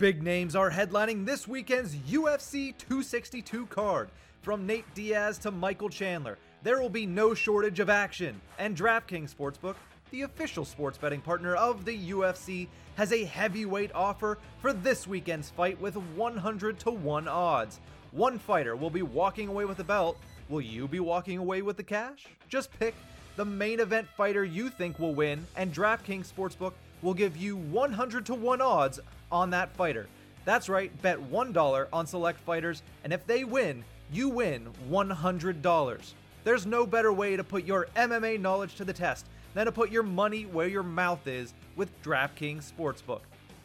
Big names are headlining this weekend's UFC 262 card. From Nate Diaz to Michael Chandler, there will be no shortage of action. And DraftKings Sportsbook, the official sports betting partner of the UFC, has a heavyweight offer for this weekend's fight with 100 to 1 odds. One fighter will be walking away with the belt. Will you be walking away with the cash? Just pick the main event fighter you think will win, and DraftKings Sportsbook will give you 100 to 1 odds on that fighter. That's right, bet $1 on select fighters, and if they win, you win $100. There's no better way to put your MMA knowledge to the test than to put your money where your mouth is with DraftKings Sportsbook.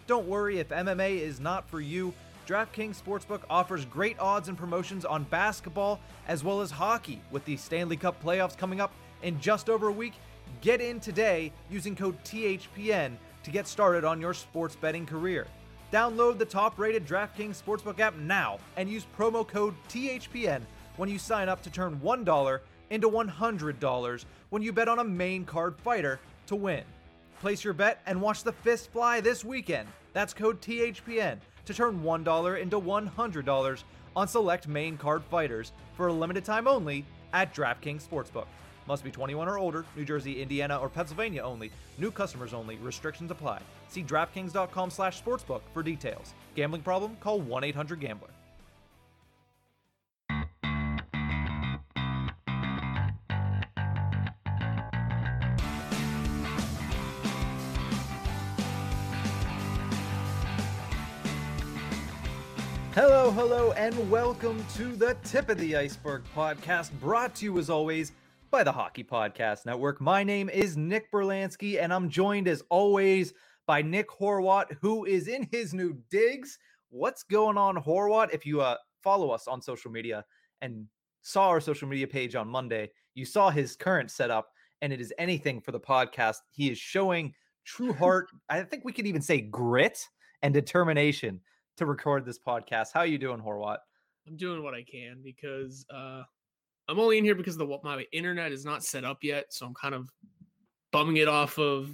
Don't worry if MMA is not for you. DraftKings Sportsbook offers great odds and promotions on basketball as well as hockey. With the Stanley Cup playoffs coming up in just over a week, get in today using code THPN to get started on your sports betting career. Download the top rated DraftKings Sportsbook app now and use promo code THPN when you sign up to turn $1 into $100 when you bet on a main card fighter to win. Place your bet and watch the fist fly this weekend. That's code THPN to turn $1 into $100 on select main card fighters for a limited time only at DraftKings Sportsbook. Must be 21 or older, New Jersey, Indiana, or Pennsylvania only. New customers only. Restrictions apply. See DraftKings.com slash sportsbook for details. Gambling problem? Call 1-800-GAMBLER. Hello, hello, and welcome to the Tip of the Iceberg podcast, brought to you as always by the Hockey Podcast Network. My name is Nick Berlansky, and I'm joined as always by Nick Horwat, who is in his new digs. What's going on, Horwat? If you uh, follow us on social media and saw our social media page on Monday, you saw his current setup, and it is anything for the podcast. He is showing true heart. I think we could even say grit and determination to record this podcast. How are you doing, Horwat? I'm doing what I can because uh, I'm only in here because the my internet is not set up yet, so I'm kind of bumming it off of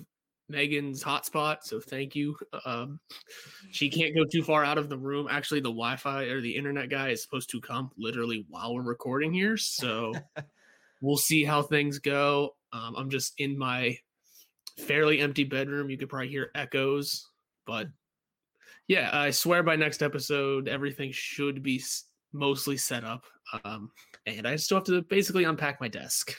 Megan's hotspot. So thank you. Um, she can't go too far out of the room. Actually, the Wi-Fi or the internet guy is supposed to come literally while we're recording here. So we'll see how things go. Um, I'm just in my fairly empty bedroom. You could probably hear echoes, but yeah, I swear by next episode, everything should be mostly set up. Um, and I still have to basically unpack my desk.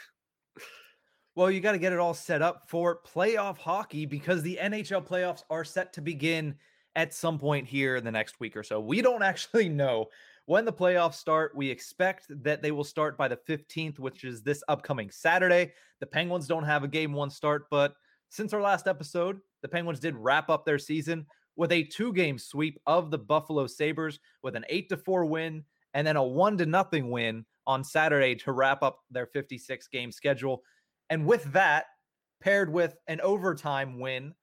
Well, you got to get it all set up for playoff hockey because the NHL playoffs are set to begin at some point here in the next week or so. We don't actually know when the playoffs start. We expect that they will start by the 15th, which is this upcoming Saturday. The Penguins don't have a game one start, but since our last episode, the Penguins did wrap up their season with a two game sweep of the Buffalo Sabres with an 8 to 4 win and then a 1 to nothing win on Saturday to wrap up their 56 game schedule. And with that, paired with an overtime win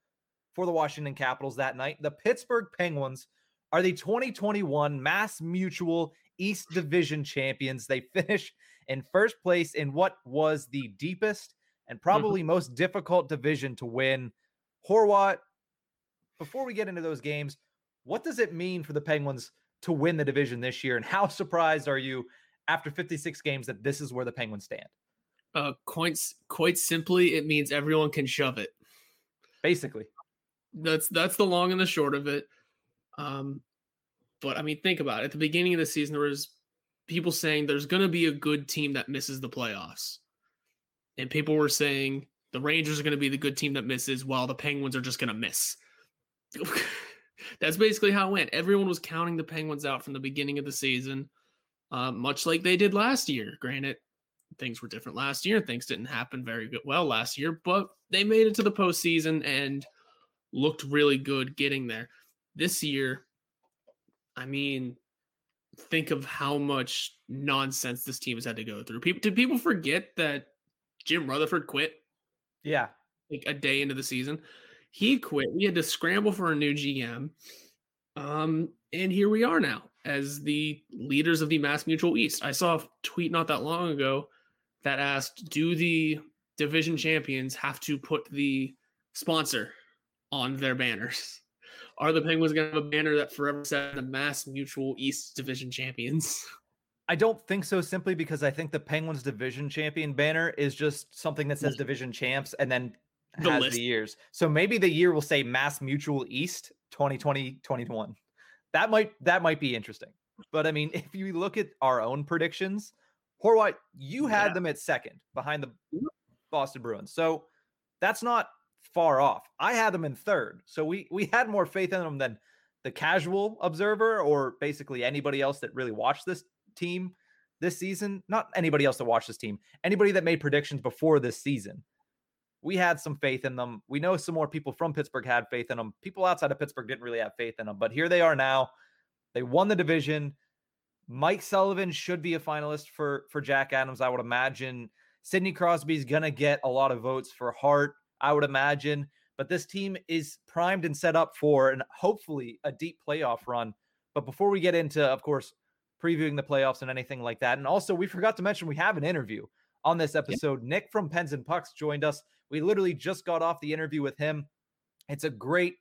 for the Washington Capitals that night, the Pittsburgh Penguins are the 2021 Mass Mutual East Division champions. They finish in first place in what was the deepest and probably mm-hmm. most difficult division to win. Horwat, before we get into those games, what does it mean for the Penguins to win the division this year? And how surprised are you after 56 games that this is where the Penguins stand? Uh, quite, quite simply, it means everyone can shove it. Basically, that's that's the long and the short of it. Um, but I mean, think about it. At the beginning of the season, there was people saying there's going to be a good team that misses the playoffs, and people were saying the Rangers are going to be the good team that misses, while the Penguins are just going to miss. That's basically how it went. Everyone was counting the Penguins out from the beginning of the season, uh, much like they did last year. Granted, things were different last year. Things didn't happen very good well last year, but they made it to the postseason and looked really good getting there. This year, I mean, think of how much nonsense this team has had to go through. People did people forget that Jim Rutherford quit? Yeah. Like a day into the season. He quit. We had to scramble for a new GM. Um, and here we are now as the leaders of the Mass Mutual East. I saw a tweet not that long ago that asked, Do the division champions have to put the sponsor on their banners? Are the Penguins going to have a banner that forever says the Mass Mutual East Division champions? I don't think so simply because I think the Penguins division champion banner is just something that says division champs and then The has list. the years. So maybe the year will say Mass Mutual East 2020 21. That might that might be interesting. But I mean, if you look at our own predictions, Horwat, you had Yeah. them at second behind the Mhm. Boston Bruins. So that's not far off. I had them in third. So we we had more faith in them than the casual observer or basically anybody else that really watched this team this season. Not anybody else that watched this team, anybody that made predictions before this season. We had some faith in them. We know some more people from Pittsburgh had faith in them. People outside of Pittsburgh didn't really have faith in them, but here they are now. They won the division. Mike Sullivan should be a finalist for for Jack Adams. I would imagine Sidney Crosby's gonna get a lot of votes for Hart. I would imagine, but this team is primed and set up for and hopefully a deep playoff run. But before we get into, of course, previewing the playoffs and anything like that, and also we forgot to mention we have an interview on this episode. Nick from Pens and Pucks joined us. We literally just got off the interview with him. It's a great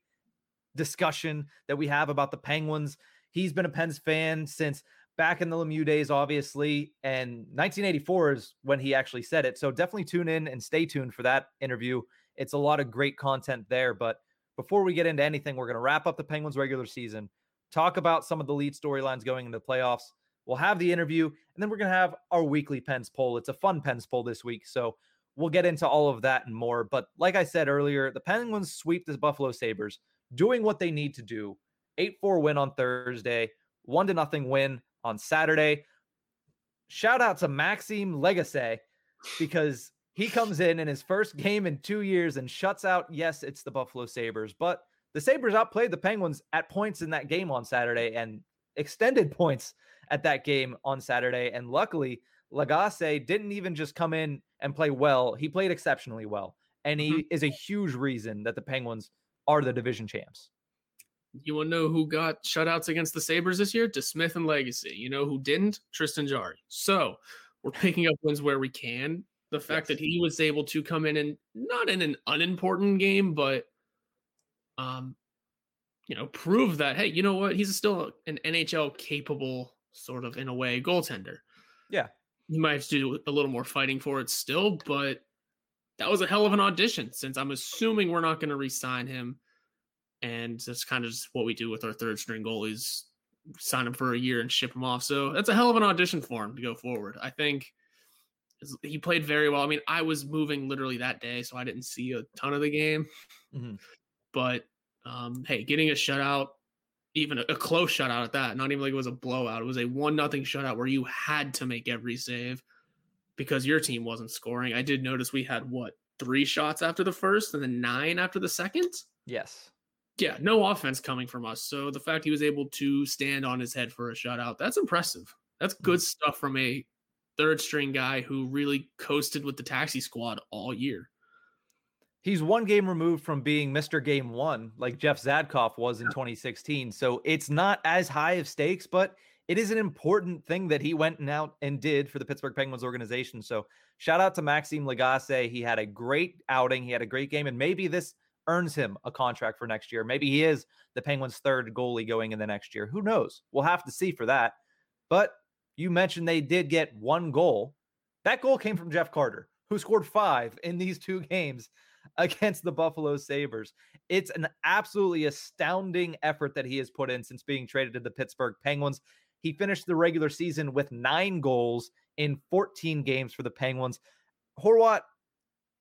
discussion that we have about the Penguins. He's been a Pens fan since back in the Lemieux days, obviously, and 1984 is when he actually said it. So definitely tune in and stay tuned for that interview. It's a lot of great content there. But before we get into anything, we're going to wrap up the Penguins regular season, talk about some of the lead storylines going into the playoffs. We'll have the interview, and then we're going to have our weekly Pens poll. It's a fun Pens poll this week. So we'll get into all of that and more. But like I said earlier, the Penguins sweep the Buffalo Sabres, doing what they need to do. 8 4 win on Thursday, 1 to nothing win on Saturday. Shout out to Maxime Lagacé because he comes in in his first game in two years and shuts out. Yes, it's the Buffalo Sabres, but the Sabres outplayed the Penguins at points in that game on Saturday and extended points at that game on Saturday. And luckily, Lagacé didn't even just come in and play well, he played exceptionally well. And he is a huge reason that the Penguins are the division champs. You want to know who got shutouts against the Sabres this year? DeSmith and Lagacé. You know who didn't? Tristan Jarry. So we're picking up wins where we can. The fact Yes. that he was able to come in and not in an unimportant game, but um, you know, prove that hey, you know what? He's still an NHL capable sort of in a way goaltender. Yeah. You might have to do a little more fighting for it still, but that was a hell of an audition since I'm assuming we're not going to re-sign him and that's kind of just what we do with our third string goalies sign him for a year and ship him off so that's a hell of an audition for him to go forward i think he played very well i mean i was moving literally that day so i didn't see a ton of the game Mhm. but um hey getting a shutout even a, a close shutout at that not even like it was a blowout it was a one nothing shutout where you had to make every save because your team wasn't scoring i did notice we had what three shots after the first and then nine after the second Yes. yeah, no offense coming from us. So the fact he was able to stand on his head for a shutout, that's impressive. That's mm-hmm. good stuff from a third string guy who really coasted with the taxi squad all year. He's one game removed from being Mr. Game One, like Jeff Zatkoff was in 2016. So it's not as high of stakes, but it is an important thing that he went and out and did for the Pittsburgh Penguins organization. So shout out to Maxime Lagacé. He had a great outing. He had a great game, and maybe this earns him a contract for next year. Maybe he is the Penguins' third goalie going in the next year. Who knows? We'll have to see for that. But you mentioned they did get one goal. That goal came from Jeff Carter, who scored five in these two games against the Buffalo Sabres. It's an absolutely astounding effort that he has put in since being traded to the Pittsburgh Penguins. He finished the regular season with nine goals in 14 games for the Penguins. Horwat,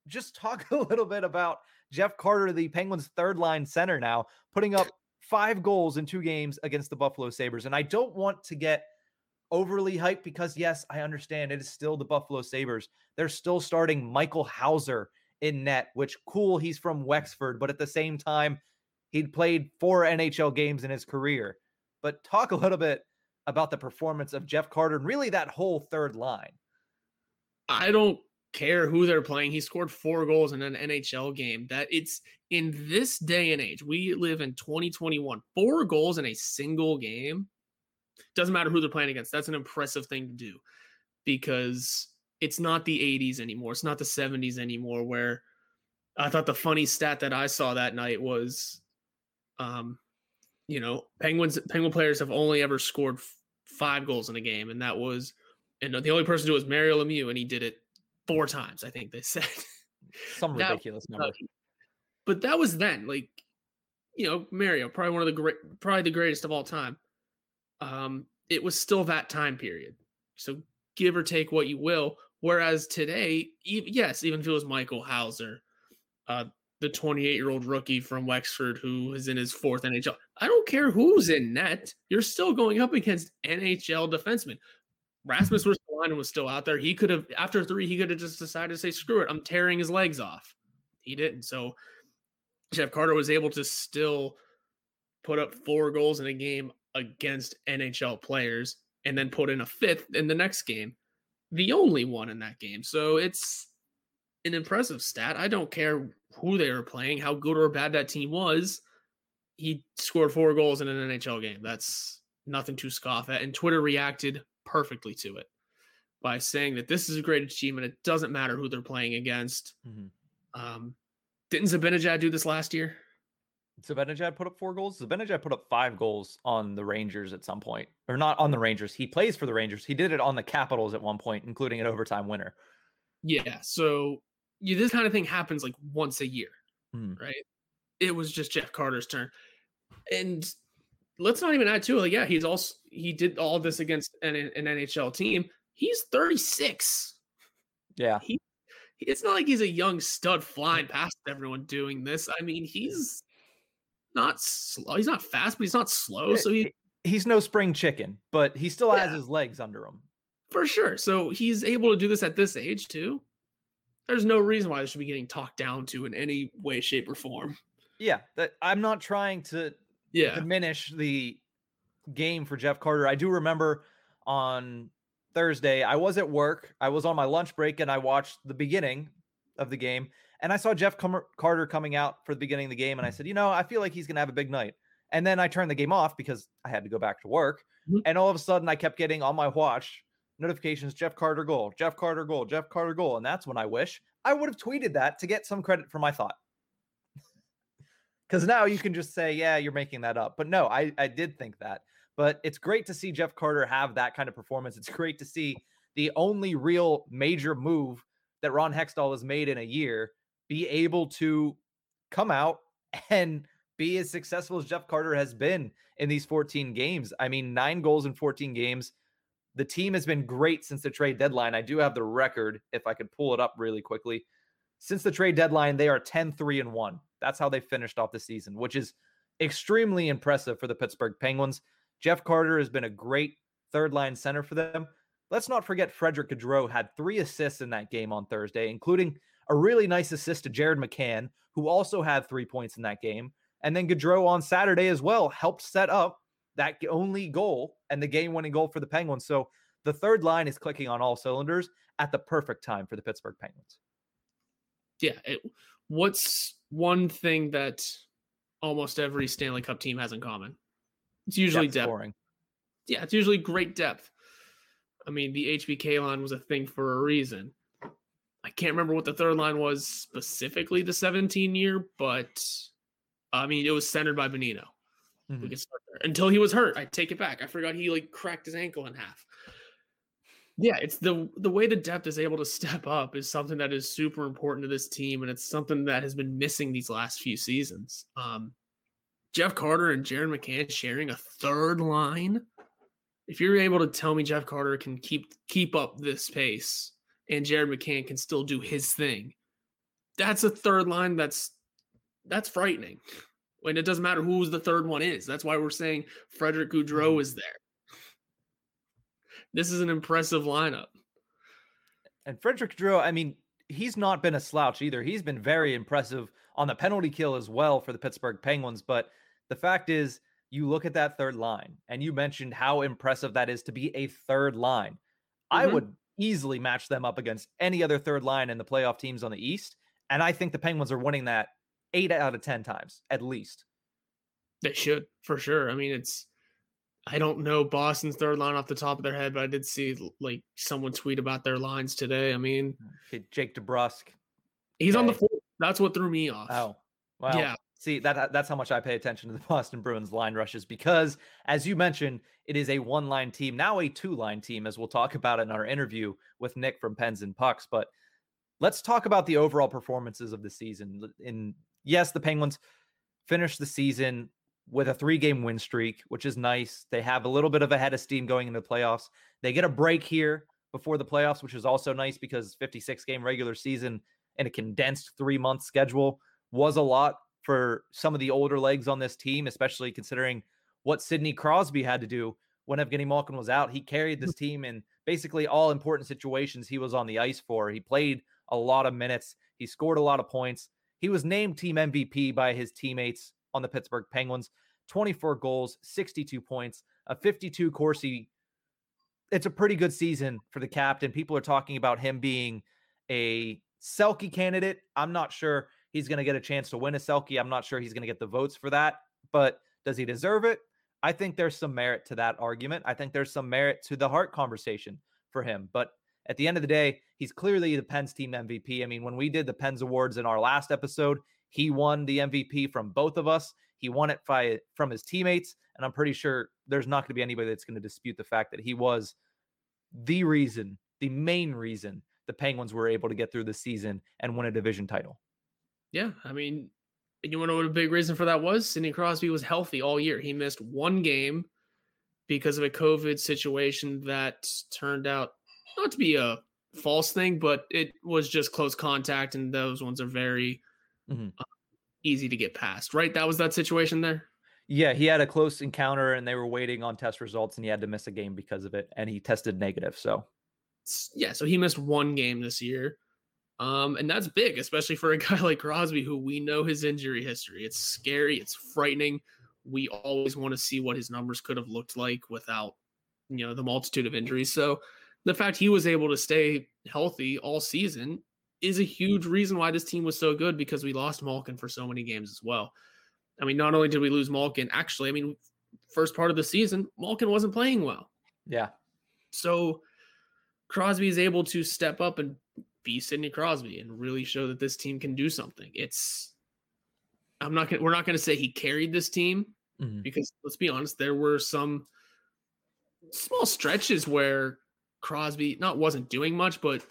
just talk a little bit about Jeff Carter, the Penguins' third line center now, putting up five goals in two games against the Buffalo Sabres. And I don't want to get overly hyped because, yes, I understand it is still the Buffalo Sabres. They're still starting Michael Houser in net, which cool, he's from Wexford, but at the same time, he'd played four NHL games in his career. But talk a little bit about the performance of Jeff Carter and really that whole third line. I don't care who they're playing. He scored four goals in an NHL game. That it's in this day and age, we live in 2021. Four goals in a single game. Doesn't matter who they're playing against. That's an impressive thing to do because it's not the 80s anymore. It's not the 70s anymore where I thought the funny stat that I saw that night was um you know, Penguins Penguin players have only ever scored f- five goals in a game, and that was, and the only person to do it was Mario Lemieux, and he did it four times. I think they said Some That- ridiculous number. Uh, but that was then, like, you know, Mario, probably one of the great, probably the greatest of all time. Um, it was still that time period. So give or take what you will. Whereas today, e- yes, even if it was Michael Houser, uh, the 28 year old rookie from Wexford who is in his fourth NHL, I don't care who's in net. You're still going up against NHL defensemen. Rasmus Ristolainen was still out there. He could have, after three, he could have just decided to say, screw it, I'm tearing his legs off. He didn't. So Jeff Carter was able to still put up four goals in a game against NHL players and then put in a fifth in the next game. The only one in that game. So it's an impressive stat. I don't care who they were playing, how good or bad that team was. He scored four goals in an NHL game. That's nothing to scoff at. And Twitter reacted perfectly to it by saying that this is a great achievement. It doesn't matter who they're playing against. Mhm. Um, didn't Zibanejad do this last year? Zibanejad put up four goals. Zibanejad put up five goals on the Rangers at some point, or not on the Rangers. He plays for the Rangers. He did it on the Capitals at one point, including an overtime winner. Yeah. So you, this kind of thing happens like once a year, Mhm. right? It was just Jeff Carter's turn. And let's not even add to it. Like, yeah, he's also, he did all this against an, an NHL team. He's 36. Yeah, He, It's not like he's a young stud flying past everyone doing this. I mean, he's not slow. He's not fast, but he's not slow. So he, he's no spring chicken, but he still has Yeah. his legs under him. for sure. So he's able to do this at this age too. There's no reason why they should be getting talked down to in any way, shape, or form. Yeah, that I'm not trying to Yeah. diminish the game for Jeff Carter. I do remember on Thursday, I was at work. I was on my lunch break and I watched the beginning of the game. And I saw Jeff Com- Carter coming out for the beginning of the game. And I said, you know, I feel like he's going to have a big night. And then I turned the game off because I had to go back to work. Mhm. And all of a sudden, I kept getting on my watch notifications Jeff Carter goal, Jeff Carter goal, Jeff Carter goal. And that's when I wish I would have tweeted that to get some credit for my thought. Because now you can just say, yeah, you're making that up. But no, I, I did think that. But it's great to see Jeff Carter have that kind of performance. It's great to see the only real major move that Ron Hextall has made in a year be able to come out and be as successful as Jeff Carter has been in these 14 games. I mean, nine goals in 14 games. The team has been great since the trade deadline. I do have the record if I could pull it up really quickly. Since the trade deadline, they are 10 3 and 1. That's how they finished off the season, which is extremely impressive for the Pittsburgh Penguins. Jeff Carter has been a great third line center for them. Let's not forget Frederick Gaudreau had three assists in that game on Thursday, including a really nice assist to Jared McCann, who also had three points in that game. And then Gaudreau on Saturday as well helped set up that only goal and the game winning goal for the Penguins. So the third line is clicking on all cylinders at the perfect time for the Pittsburgh Penguins. Yeah. It, what's one thing that almost every Stanley Cup team has in common? It's usually Depth depth. Yeah, it's usually great depth. I mean, the HBK line was a thing for a reason. I can't remember what the third line was specifically the 17 year, but I mean, it was centered by Bonino. We Mhm. could start there until he was hurt. I take it back. I forgot he like cracked his ankle in half. Yeah, it's the the way the depth is able to step up is something that is super important to this team, and it's something that has been missing these last few seasons. Um, Jeff Carter and Jared McCann sharing a third line. If you're able to tell me Jeff Carter can keep keep up this pace and Jared McCann can still do his thing, that's a third line that's that's frightening. When it doesn't matter who the third one is. That's why we're saying Frederick Gaudreau is there. This is an impressive lineup. And Frederick Drew, I mean, he's not been a slouch either. He's been very impressive on the penalty kill as well for the Pittsburgh Penguins. But the fact is, you look at that third line, and you mentioned how impressive that is to be a third line. I Mhm. would easily match them up against any other third line in the playoff teams on the East. And I think the Penguins are winning that eight out of 10 times at least. They should for sure. I mean, it's I don't know Boston's third line off the top of their head, but I did see like someone tweet about their lines today. I mean, Okay, Jake DeBrusk. he's on the floor. That's what threw me off. Oh, well, yeah. See that that's how much I pay attention to the Boston Bruins line rushes because, as you mentioned, it is a one-line team now, a two-line team, as we'll talk about in our interview with Nick from Pens and Pucks. But let's talk about the overall performances of the season. In yes, the Penguins finished the season with a three-game win streak, which is nice. They have a little bit of a head of steam going into the playoffs. They get a break here before the playoffs, which is also nice because 56 game regular season and a condensed three month schedule was a lot for some of the older legs on this team, especially considering what Sidney Crosby had to do when Evgeny Malkin was out. He carried this mm. team in basically all important situations he was on the ice for. He played a lot of minutes, he scored a lot of points. He was named team MVP by his teammates on the Pittsburgh Penguins 24 goals, 62 points, a 52 Corsi. It's a pretty good season for the captain. People are talking about him being a Selke candidate. I'm not sure he's going to get a chance to win a Selke. I'm not sure he's going to get the votes for that, but does he deserve it? I think there's some merit to that argument. I think there's some merit to the Hart conversation for him. But at the end of the day, he's clearly the Pens team MVP. I mean, when we did the Pens Awards in our last episode, he won the MVP from both of us. He won it by, from his teammates. And I'm pretty sure there's not going to be anybody that's going to dispute the fact that he was the reason, the main reason the Penguins were able to get through the season and win a division title. Yeah, I mean, you want to know what a big reason for that was? Sidney Crosby was healthy all year. He missed one game because of a COVID situation that turned out not to be a false thing, but it was just close contact, and those ones are very mm-hmm. uh, easy to get past. Right? That was that situation there. Yeah, he had a close encounter, and they were waiting on test results, and he had to miss a game because of it, and he tested negative. So, yeah, so he missed one game this year. Um, and that's big, especially for a guy like Crosby, who we know his injury history. It's scary, it's frightening. We always want to see what his numbers could have looked like without, you know, the multitude of injuries. So the fact he was able to stay healthy all season is a huge reason why this team was so good because we lost Malkin for so many games as well. I mean, not only did we lose Malkin, actually, I mean, first part of the season, Malkin wasn't playing well. Yeah. So Crosby is able to step up and be Sidney Crosby and really show that this team can do something. It's I'm not gonna we're not gonna say he carried this team mm-hmm. because let's be honest, there were some small stretches where Crosby not wasn't doing much, but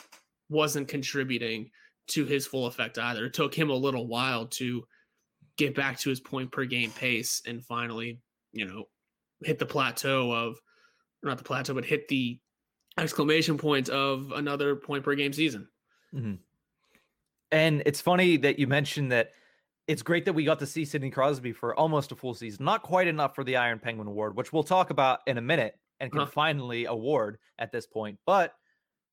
wasn't contributing to his full effect either. It took him a little while to get back to his point per game pace and finally, you know, hit the plateau of not the plateau, but hit the exclamation point of another point per game season. Mm-hmm. And it's funny that you mentioned that it's great that we got to see Sidney Crosby for almost a full season. Not quite enough for the Iron Penguin Award, which we'll talk about in a minute and can huh. finally award at this point. But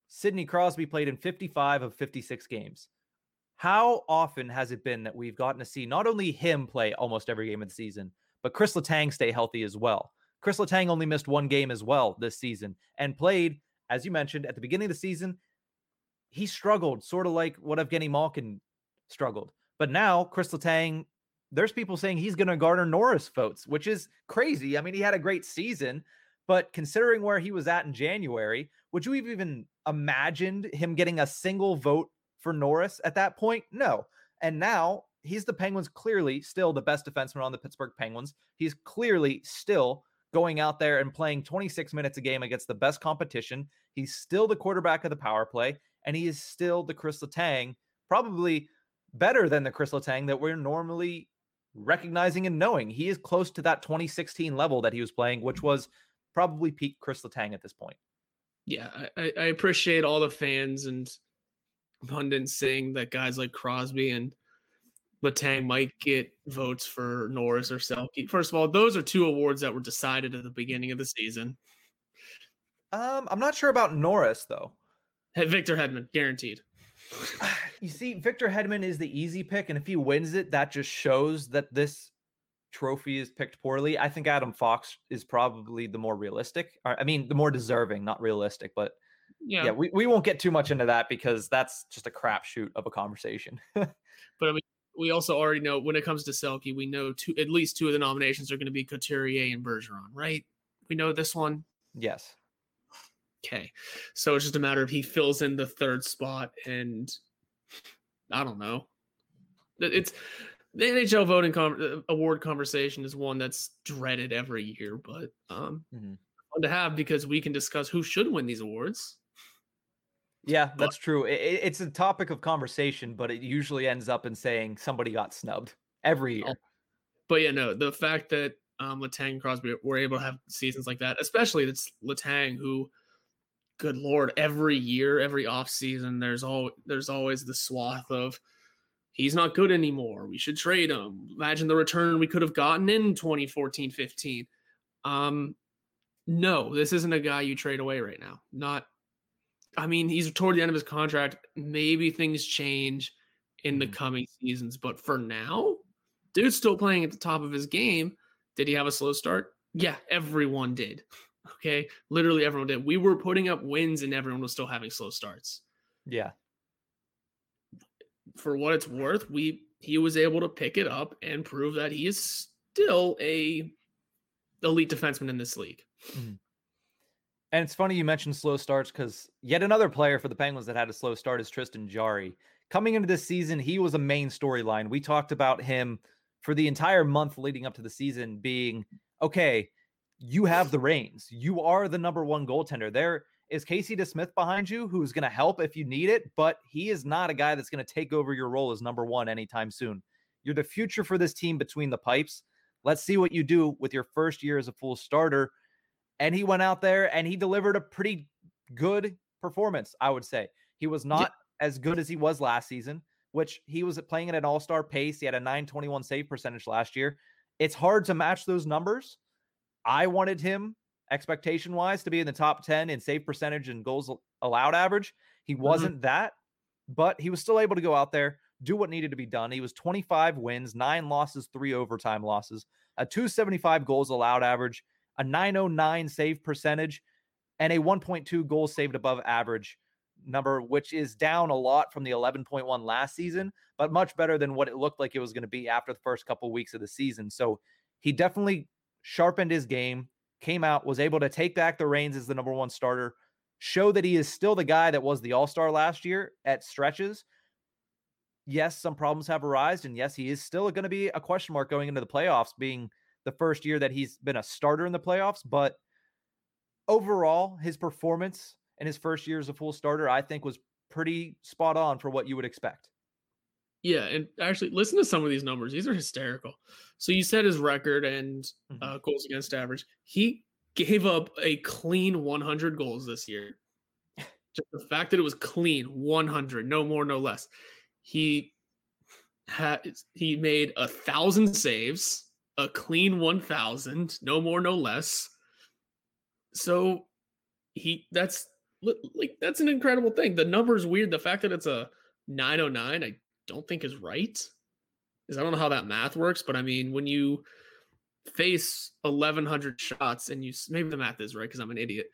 Sidney Crosby played in 55 of 56 games. How often has it been that we've gotten to see not only him play almost every game of the season, but Chris Letang stay healthy as well? Chris Letang only missed one game as well this season and played, as you mentioned, at the beginning of the season he struggled, sort of like what Evgeny Malkin struggled. But now, Chris Letang, there's people saying he's going to garner Norris votes, which is crazy. I mean, he had a great season, but considering where he was at in January, would you have even imagined him getting a single vote for Norris at that point? No. And now he's the Penguins clearly still the best defenseman on the Pittsburgh Penguins. He's clearly still going out there and playing 26 minutes a game against the best competition. He's still the quarterback of the power play and he is still the Chris Letang, probably better than the Chris Letang that we're normally recognizing and knowing. He is close to that 2016 level that he was playing, which was probably peak Chris Letang at this point. Yeah, I, I appreciate all the fans and pundits saying that guys like Crosby and Letang might get votes for Norris or Selke. First of all, those are two awards that were decided at the beginning of the season. Um, I'm not sure about Norris though. Victor Hedman, guaranteed. You see, Victor Hedman is the easy pick, and if he wins it, that just shows that this trophy is picked poorly. I think Adam Fox is probably the more realistic. I mean, the more deserving, not realistic, but yeah, yeah we, we won't get too much into that because that's just a crapshoot of a conversation. but I mean, we also already know when it comes to Selke, we know two at least two of the nominations are going to be Couturier and Bergeron, right? We know this one. Yes. Okay. So it's just a matter of he fills in the third spot and I don't know. It's the NHL voting uh, award conversation is one that's dreaded every year, but um, mm-hmm. fun to have because we can discuss who should win these awards. Yeah, that's true. It, it's a topic of conversation, but it usually ends up in saying somebody got snubbed every year. But yeah, no, the fact that um, Letang and Crosby were able to have seasons like that, especially it's Letang who, good lord, every year, every off season, there's all there's always the swath of he's not good anymore. We should trade him. Imagine the return we could have gotten in 2014, 15. Um, no, this isn't a guy you trade away right now. Not, I mean, he's toward the end of his contract. Maybe things change in the mm-hmm. coming seasons, but for now, dude's still playing at the top of his game. Did he have a slow start? Yeah, everyone did. Okay, literally everyone did. We were putting up wins and everyone was still having slow starts. Yeah for what it's worth, we he was able to pick it up and prove that he is still a elite defenseman in this league. Mm-hmm. And it's funny you mentioned slow starts because yet another player for the Penguins that had a slow start is Tristan Jarry. Coming into this season, he was a main storyline. We talked about him for the entire month leading up to the season being okay, you have the reins. You are the number one goaltender. There is Casey DeSmith behind you who's going to help if you need it, but he is not a guy that's going to take over your role as number one anytime soon. You're the future for this team between the pipes. Let's see what you do with your first year as a full starter. And he went out there and he delivered a pretty good performance, I would say. He was not yeah. as good as he was last season, which he was playing at an all star pace. He had a 921 save percentage last year. It's hard to match those numbers. I wanted him expectation wise to be in the top 10 in save percentage and goals allowed average. He mm-hmm. wasn't mm-hmm. that, but he was still able to go out there, do what needed to be done. He was 25 wins, nine losses, three overtime losses, a 275 goals allowed average, a 909 save percentage, and a 1.2 goals saved above average number, which is down a lot from the 11.1 last season, but much better than what it looked like it was going to be after the first couple weeks of the season. So he definitely sharpened his game came out, was able to take back the reins as the number one starter, show that he is still the guy that was the all star last year at stretches. Yes, some problems have arisen. And yes, he is still going to be a question mark going into the playoffs, being the first year that he's been a starter in the playoffs. But overall, his performance in his first year as a full starter, I think, was pretty spot on for what you would expect. Yeah, and actually, listen to some of these numbers. These are hysterical. So you said his record and mm-hmm. uh, goals against average. He gave up a clean 100 goals this year. Just the fact that it was clean 100, no more, no less. He had he made a thousand saves, a clean 1,000, no more, no less. So he that's like that's an incredible thing. The number's weird. The fact that it's a 909, I don't think is right. Is I don't know how that math works, but I mean, when you face 1100 shots and you maybe the math is right because I'm an idiot,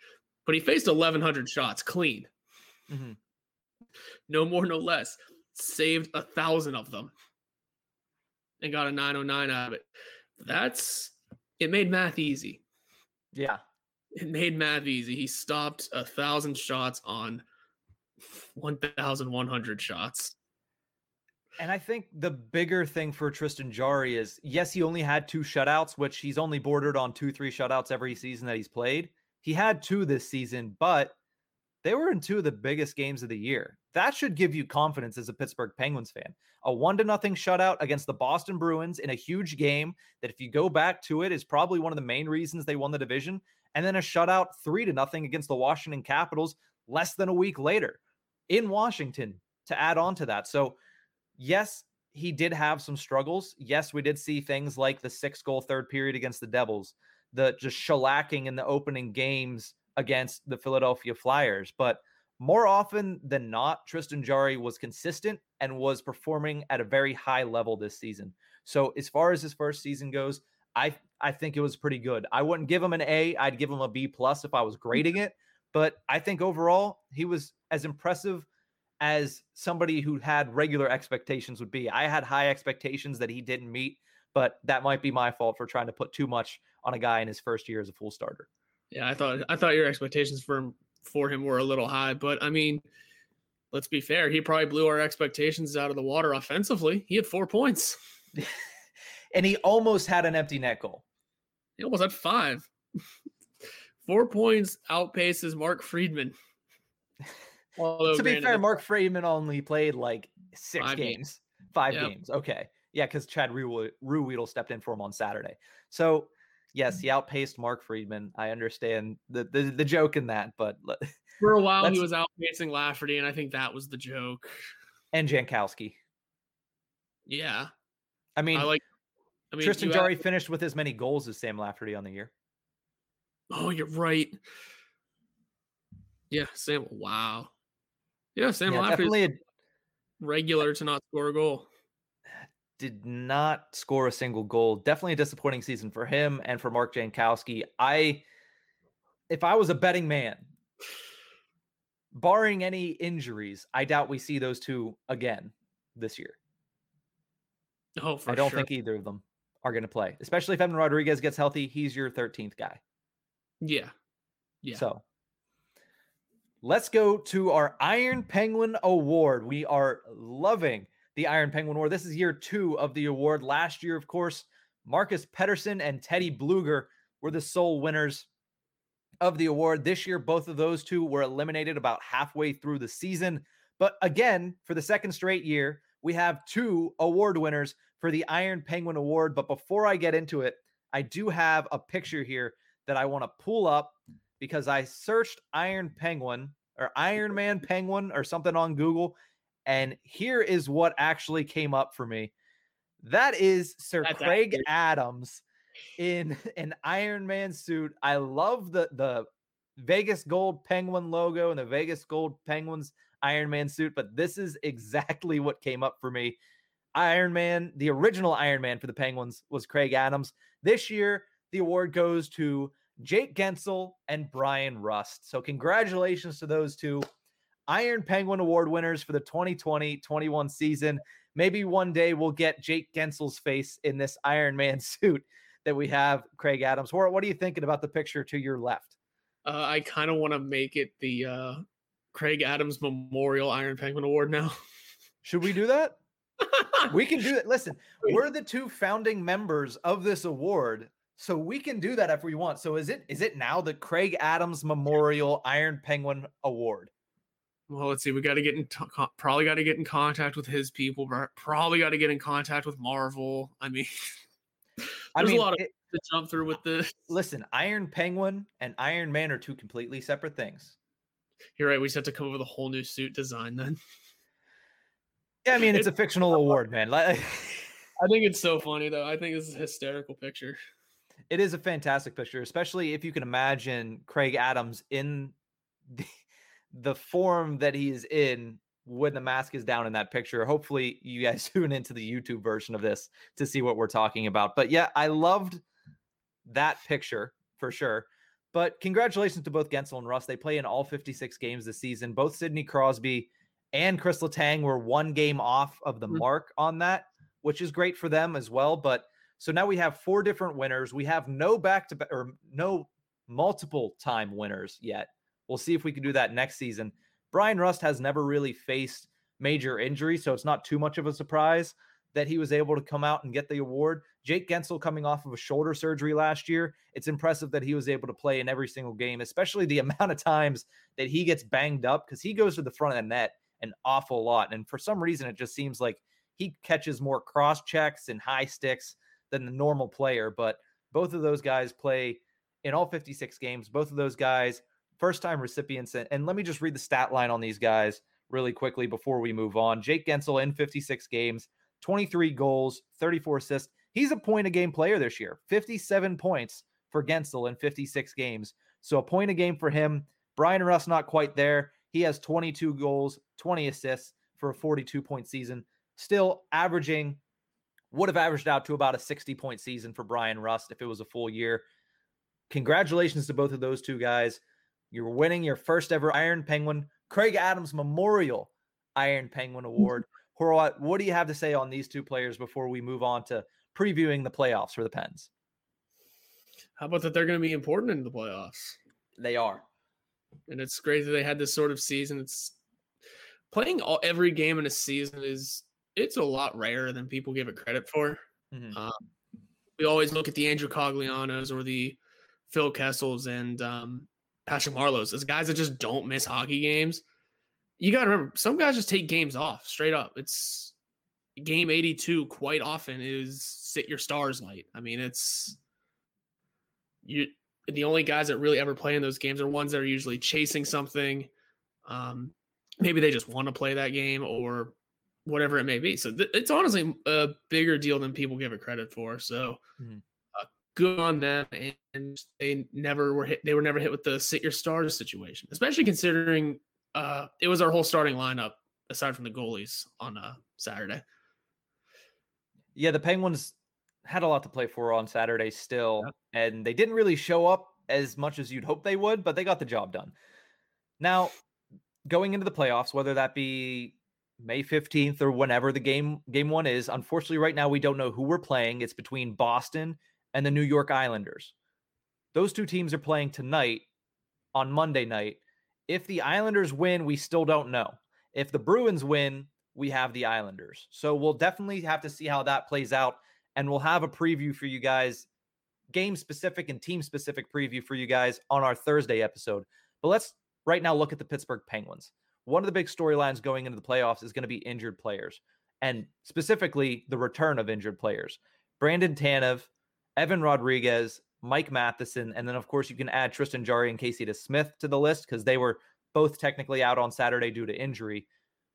but he faced 1100 shots clean. Mm-hmm. No more, no less. Saved a thousand of them and got a 909 out of it. That's it made math easy. Yeah. It made math easy. He stopped a thousand shots on 1,100 shots. And I think the bigger thing for Tristan Jarry is yes, he only had two shutouts, which he's only bordered on two, three shutouts every season that he's played. He had two this season, but they were in two of the biggest games of the year. That should give you confidence as a Pittsburgh Penguins fan. A one to nothing shutout against the Boston Bruins in a huge game that, if you go back to it, is probably one of the main reasons they won the division. And then a shutout three to nothing against the Washington Capitals less than a week later in Washington to add on to that. So yes, he did have some struggles. Yes, we did see things like the six goal third period against the Devils, the just shellacking in the opening games against the Philadelphia Flyers. But more often than not, Tristan Jarry was consistent and was performing at a very high level this season. So as far as his first season goes, I I think it was pretty good. I wouldn't give him an A. I'd give him a B plus if I was grading it. But I think overall he was as impressive as somebody who had regular expectations would be. I had high expectations that he didn't meet, but that might be my fault for trying to put too much on a guy in his first year as a full starter. Yeah, I thought I thought your expectations for him for him were a little high, but I mean, let's be fair, he probably blew our expectations out of the water offensively. He had 4 points. and he almost had an empty net goal. He almost had five. Four points outpaces Mark Friedman. Although, to be fair, Mark Friedman only played like six games, games, five yep. games. Okay. Yeah, because Chad Ruhwedel stepped in for him on Saturday. So, yes, he outpaced Mark Friedman. I understand the, the, the joke in that, but for a while he was outpacing Lafferty, and I think that was the joke. And Jankowski. Yeah. I mean, I like. I mean, Tristan Jarry have... finished with as many goals as Sam Lafferty on the year. Oh, you're right. Yeah, Sam. Wow. Yeah, Sam yeah, definitely a, regular to not score a goal. Did not score a single goal. Definitely a disappointing season for him and for Mark Jankowski. I, if I was a betting man, barring any injuries, I doubt we see those two again this year. Oh, I don't sure. think either of them are going to play, especially if Evan Rodrigues gets healthy. He's your 13th guy. Yeah. Yeah. So let's go to our Iron Penguin Award. We are loving the Iron Penguin Award. This is year two of the award. Last year, of course, Marcus Pettersson and Teddy Blueger were the sole winners of the award. This year, both of those two were eliminated about halfway through the season. But again, for the second straight year, we have two award winners for the Iron Penguin Award. But before I get into it, I do have a picture here that I want to pull up because I searched Iron Penguin or Iron Man Penguin or something on Google. And here is what actually came up for me. That is Sir That's Craig accurate. Adams in an Iron Man suit. I love the the Vegas Gold Penguin logo and the Vegas Gold Penguins Iron Man suit, but this is exactly what came up for me. Iron Man, the original Iron Man for the Penguins was Craig Adams. This year, the award goes to Jake Guentzel and Bryan Rust. So, congratulations to those two Iron Penguin Award winners for the 2020 21 season. Maybe one day we'll get Jake Guentzel's face in this Iron Man suit that we have Craig Adams. What, what are you thinking about the picture to your left? Uh, I kind of want to make it the uh, Craig Adams Memorial Iron Penguin Award now. Should we do that? we can do that. Listen, we're the two founding members of this award, so we can do that if we want. So is it is it now the Craig Adams Memorial Iron Penguin Award? Well, let's see. We got to get in t- probably got to get in contact with his people. Probably got to get in contact with Marvel. I mean, there's I mean, a lot of it, to jump through with this. Listen, Iron Penguin and Iron Man are two completely separate things. You're right. We just have to come up with a whole new suit design then. Yeah, I mean it's, it's a fictional award, man. I think it's so funny though. I think this is a hysterical picture. It is a fantastic picture, especially if you can imagine Craig Adams in the, the form that he is in when the mask is down in that picture. Hopefully, you guys tune into the YouTube version of this to see what we're talking about. But yeah, I loved that picture for sure. But congratulations to both Guentzel and Russ. They play in all 56 games this season. Both Sidney Crosby and Chris Letang were one game off of the mm-hmm. mark on that, which is great for them as well. But so now we have four different winners. We have no back to back or no multiple time winners yet. We'll see if we can do that next season. Bryan Rust has never really faced major injury, so it's not too much of a surprise that he was able to come out and get the award. Jake Guentzel coming off of a shoulder surgery last year. It's impressive that he was able to play in every single game, especially the amount of times that he gets banged up because he goes to the front of the net an awful lot. And for some reason, it just seems like he catches more cross checks and high sticks than the normal player. But both of those guys play in all 56 games. Both of those guys, first time recipients. And let me just read the stat line on these guys really quickly before we move on. Jake Guentzel in 56 games, 23 goals, 34 assists. He's a point a game player this year, 57 points for Guentzel in 56 games. So a point a game for him. Bryan Rust not quite there. He has 22 goals, 20 assists for a 42 point season. Still averaging, would have averaged out to about a 60 point season for Bryan Rust if it was a full year. Congratulations to both of those two guys. You're winning your first ever Iron Penguin, Craig Adams Memorial Iron Penguin Award. Horwat, what do you have to say on these two players before we move on to previewing the playoffs for the Pens? How about that they're going to be important in the playoffs? They are. And it's great that they had this sort of season. It's playing all every game in a season is it's a lot rarer than people give it credit for. Mhm. Um, we always look at the Andrew Coglianos or the Phil Kessels and um, Patrick Marleau's as guys that just don't miss hockey games. You got to remember, some guys just take games off straight up. It's game 82 quite often is sit your stars night. I mean, it's you the only guys that really ever play in those games are ones that are usually chasing something. Um, maybe they just want to play that game or whatever it may be. So th- it's honestly a bigger deal than people give it credit for. So Mhm. uh, good on them, and they never were hit. They were never hit with the sit your stars situation, especially considering uh, it was our whole starting lineup aside from the goalies on uh, Saturday. Yeah, the Penguins had a lot to play for on Saturday still, and they didn't really show up as much as you'd hope they would, but they got the job done. Now, going into the playoffs, whether that be May 15th or whenever the game game one is, unfortunately right now we don't know who we're playing. It's between Boston and the New York Islanders. Those two teams are playing tonight on Monday night. If the Islanders win, we still don't know. If the Bruins win, we have the Islanders. So we'll definitely have to see how that plays out. And we'll have a preview for you guys, game specific and team specific preview for you guys on our Thursday episode. But let's right now look at the Pittsburgh Penguins. One of the big storylines going into the playoffs is going to be injured players, and specifically the return of injured players. Brandon Tanev, Evan Rodrigues, Mike Matheson, and then of course you can add Tristan Jarry and Casey DeSmith to the list because they were both technically out on Saturday due to injury.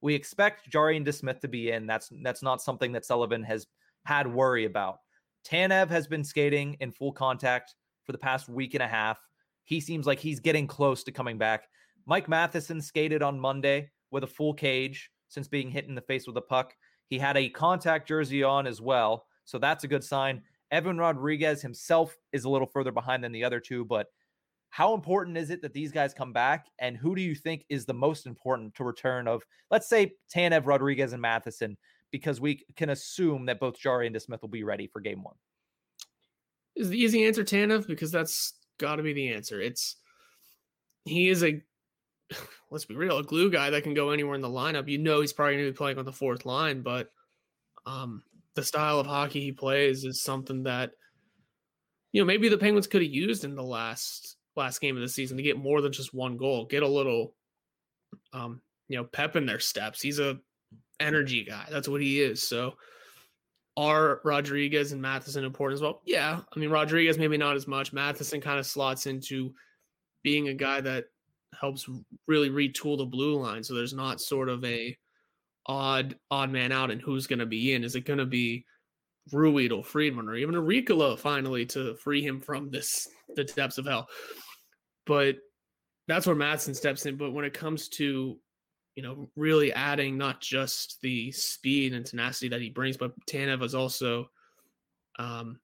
We expect Jarry and DeSmith to be in. That's that's not something that Sullivan has had worry about. Tanev has been skating in full contact for the past week and a half. He seems like he's getting close to coming back. Mike Matheson skated on Monday with a full cage since being hit in the face with a puck. He had a contact jersey on as well, so that's a good sign. Evan Rodrigues himself is a little further behind than the other two, but how important is it that these guys come back? And who do you think is the most important to return of, let's say, Tanev, Rodrigues, and Matheson? Because we can assume that both Jarry and DeSmith will be ready for game one. Is the easy answer Tanev because that's got to be the answer. It's he is a let's be real, a glue guy that can go anywhere in the lineup. You know he's probably going to be playing on the fourth line, but um, the style of hockey he plays is something that you know maybe the Penguins could have used in the last last game of the season to get more than just one goal, get a little um, you know pep in their steps. He's a energy guy. That's what he is. So are Rodrigues and Matheson important as well? Yeah. I mean, Rodrigues maybe not as much. Matheson kind of slots into being a guy that helps really retool the blue line. So there's not sort of a odd odd man out and who's going to be in. Is it going to be Ruhwedel, Friedman, or even a Riikola finally to free him from this the depths of hell? But that's where Matheson steps in. But when it comes to you know, really adding not just the speed and tenacity that he brings, but Tanev is also um,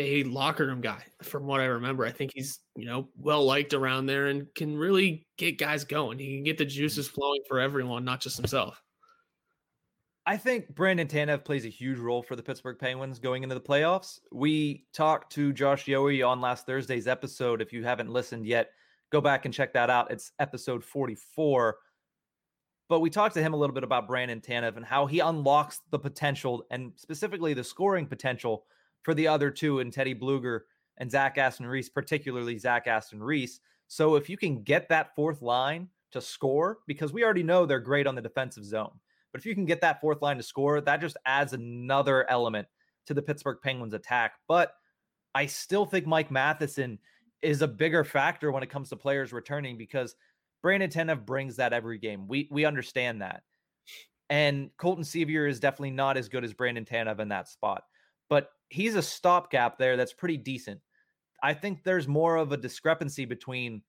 a locker room guy. From what I remember, I think he's you know well liked around there and can really get guys going. He can get the mm-hmm. juices flowing for everyone, not just himself. I think Brandon Tanev plays a huge role for the Pittsburgh Penguins going into the playoffs. We talked to Josh Yohe on last Thursday's episode. If you haven't listened yet, go back and check that out. It's episode 44 but we talked to him a little bit about Brandon Tanev and how he unlocks the potential and specifically the scoring potential for the other two and Teddy Blueger and Zach Aston Reese, particularly Zach Aston Reese. So if you can get that fourth line to score, because we already know they're great on the defensive zone, but if you can get that fourth line to score, that just adds another element to the Pittsburgh Penguins attack. But I still think Mike Matheson is a bigger factor when it comes to players returning because – Brandon Tanev brings that every game. We we understand that. And Colton Sceviour is definitely not as good as Brandon Tanev in that spot. But he's a stopgap there that's pretty decent. I think there's more of a discrepancy between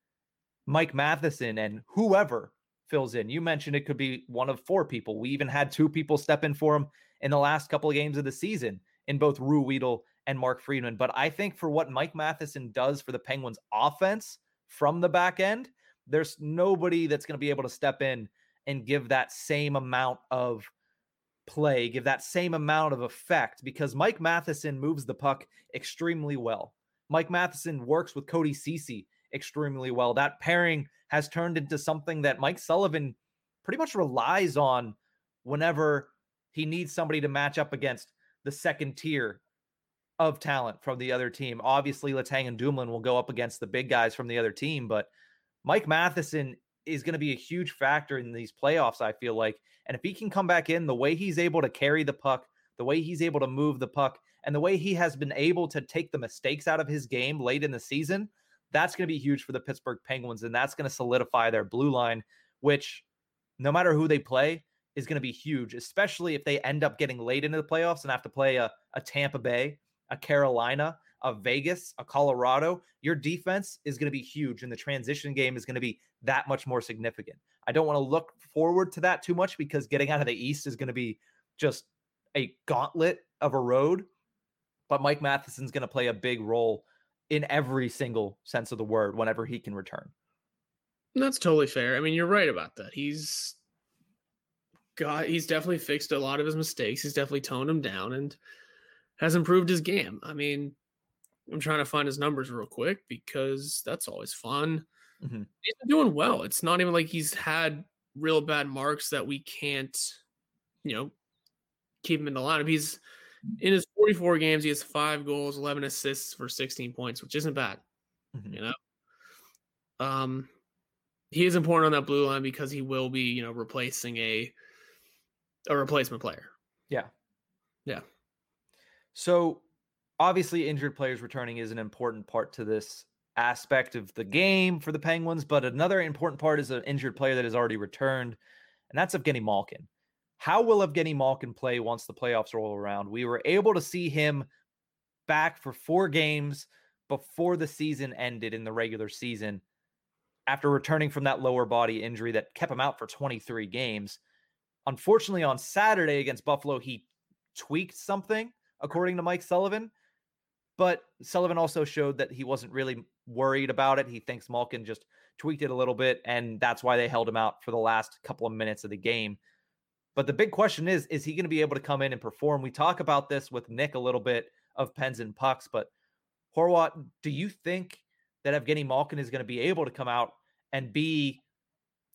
Mike Matheson and whoever fills in. You mentioned it could be one of four people. We even had two people step in for him in the last couple of games of the season in both Ruhwedel and Mark Friedman. But I think for what Mike Matheson does for the Penguins offense from the back end, there's nobody that's going to be able to step in and give that same amount of play, give that same amount of effect because Mike Matheson moves the puck extremely well. Mike Matheson works with Cody Ceci extremely well. That pairing has turned into something that Mike Sullivan pretty much relies on whenever he needs somebody to match up against the second tier of talent from the other team. Obviously, Letang and Dumoulin will go up against the big guys from the other team, but Mike Matheson is going to be a huge factor in these playoffs, I feel like. And if he can come back in the way he's able to carry the puck, the way he's able to move the puck, and the way he has been able to take the mistakes out of his game late in the season, that's going to be huge for the Pittsburgh Penguins. And that's going to solidify their blue line, which no matter who they play, is going to be huge, especially if they end up getting late into the playoffs and have to play a, a Tampa Bay, a Carolina, a Vegas, a Colorado. Your defense is going to be huge, and the transition game is going to be that much more significant. I don't want to look forward to that too much because getting out of the East is going to be just a gauntlet of a road. But Mike Matheson's going to play a big role in every single sense of the word whenever he can return. That's totally fair. I mean, you're right about that. He's got he's definitely fixed a lot of his mistakes. He's definitely toned him down and has improved his game. I mean, I'm trying to find his numbers real quick because that's always fun. Mm-hmm. He's been doing well. It's not even like he's had real bad marks that we can't, you know, keep him in the lineup. He's in his 44 games, he has five goals, 11 assists for 16 points, which isn't bad. Mm-hmm. You know, um, he is important on that blue line because he will be, you know, replacing a a replacement player. Yeah, yeah. So obviously, injured players returning is an important part to this aspect of the game for the Penguins, but another important part is an injured player that has already returned, and that's Evgeny Malkin. How will Evgeny Malkin play once the playoffs roll around? We were able to see him back for four games before the season ended in the regular season after returning from that lower body injury that kept him out for 23 games. Unfortunately, on Saturday against Buffalo, he tweaked something, according to Mike Sullivan. But Sullivan also showed that he wasn't really worried about it. He thinks Malkin just tweaked it a little bit, and that's why they held him out for the last couple of minutes of the game. But the big question is, is he going to be able to come in and perform? We talk about this with Nick a little bit of pens and pucks, but Horwat, do you think that Evgeny Malkin is going to be able to come out and be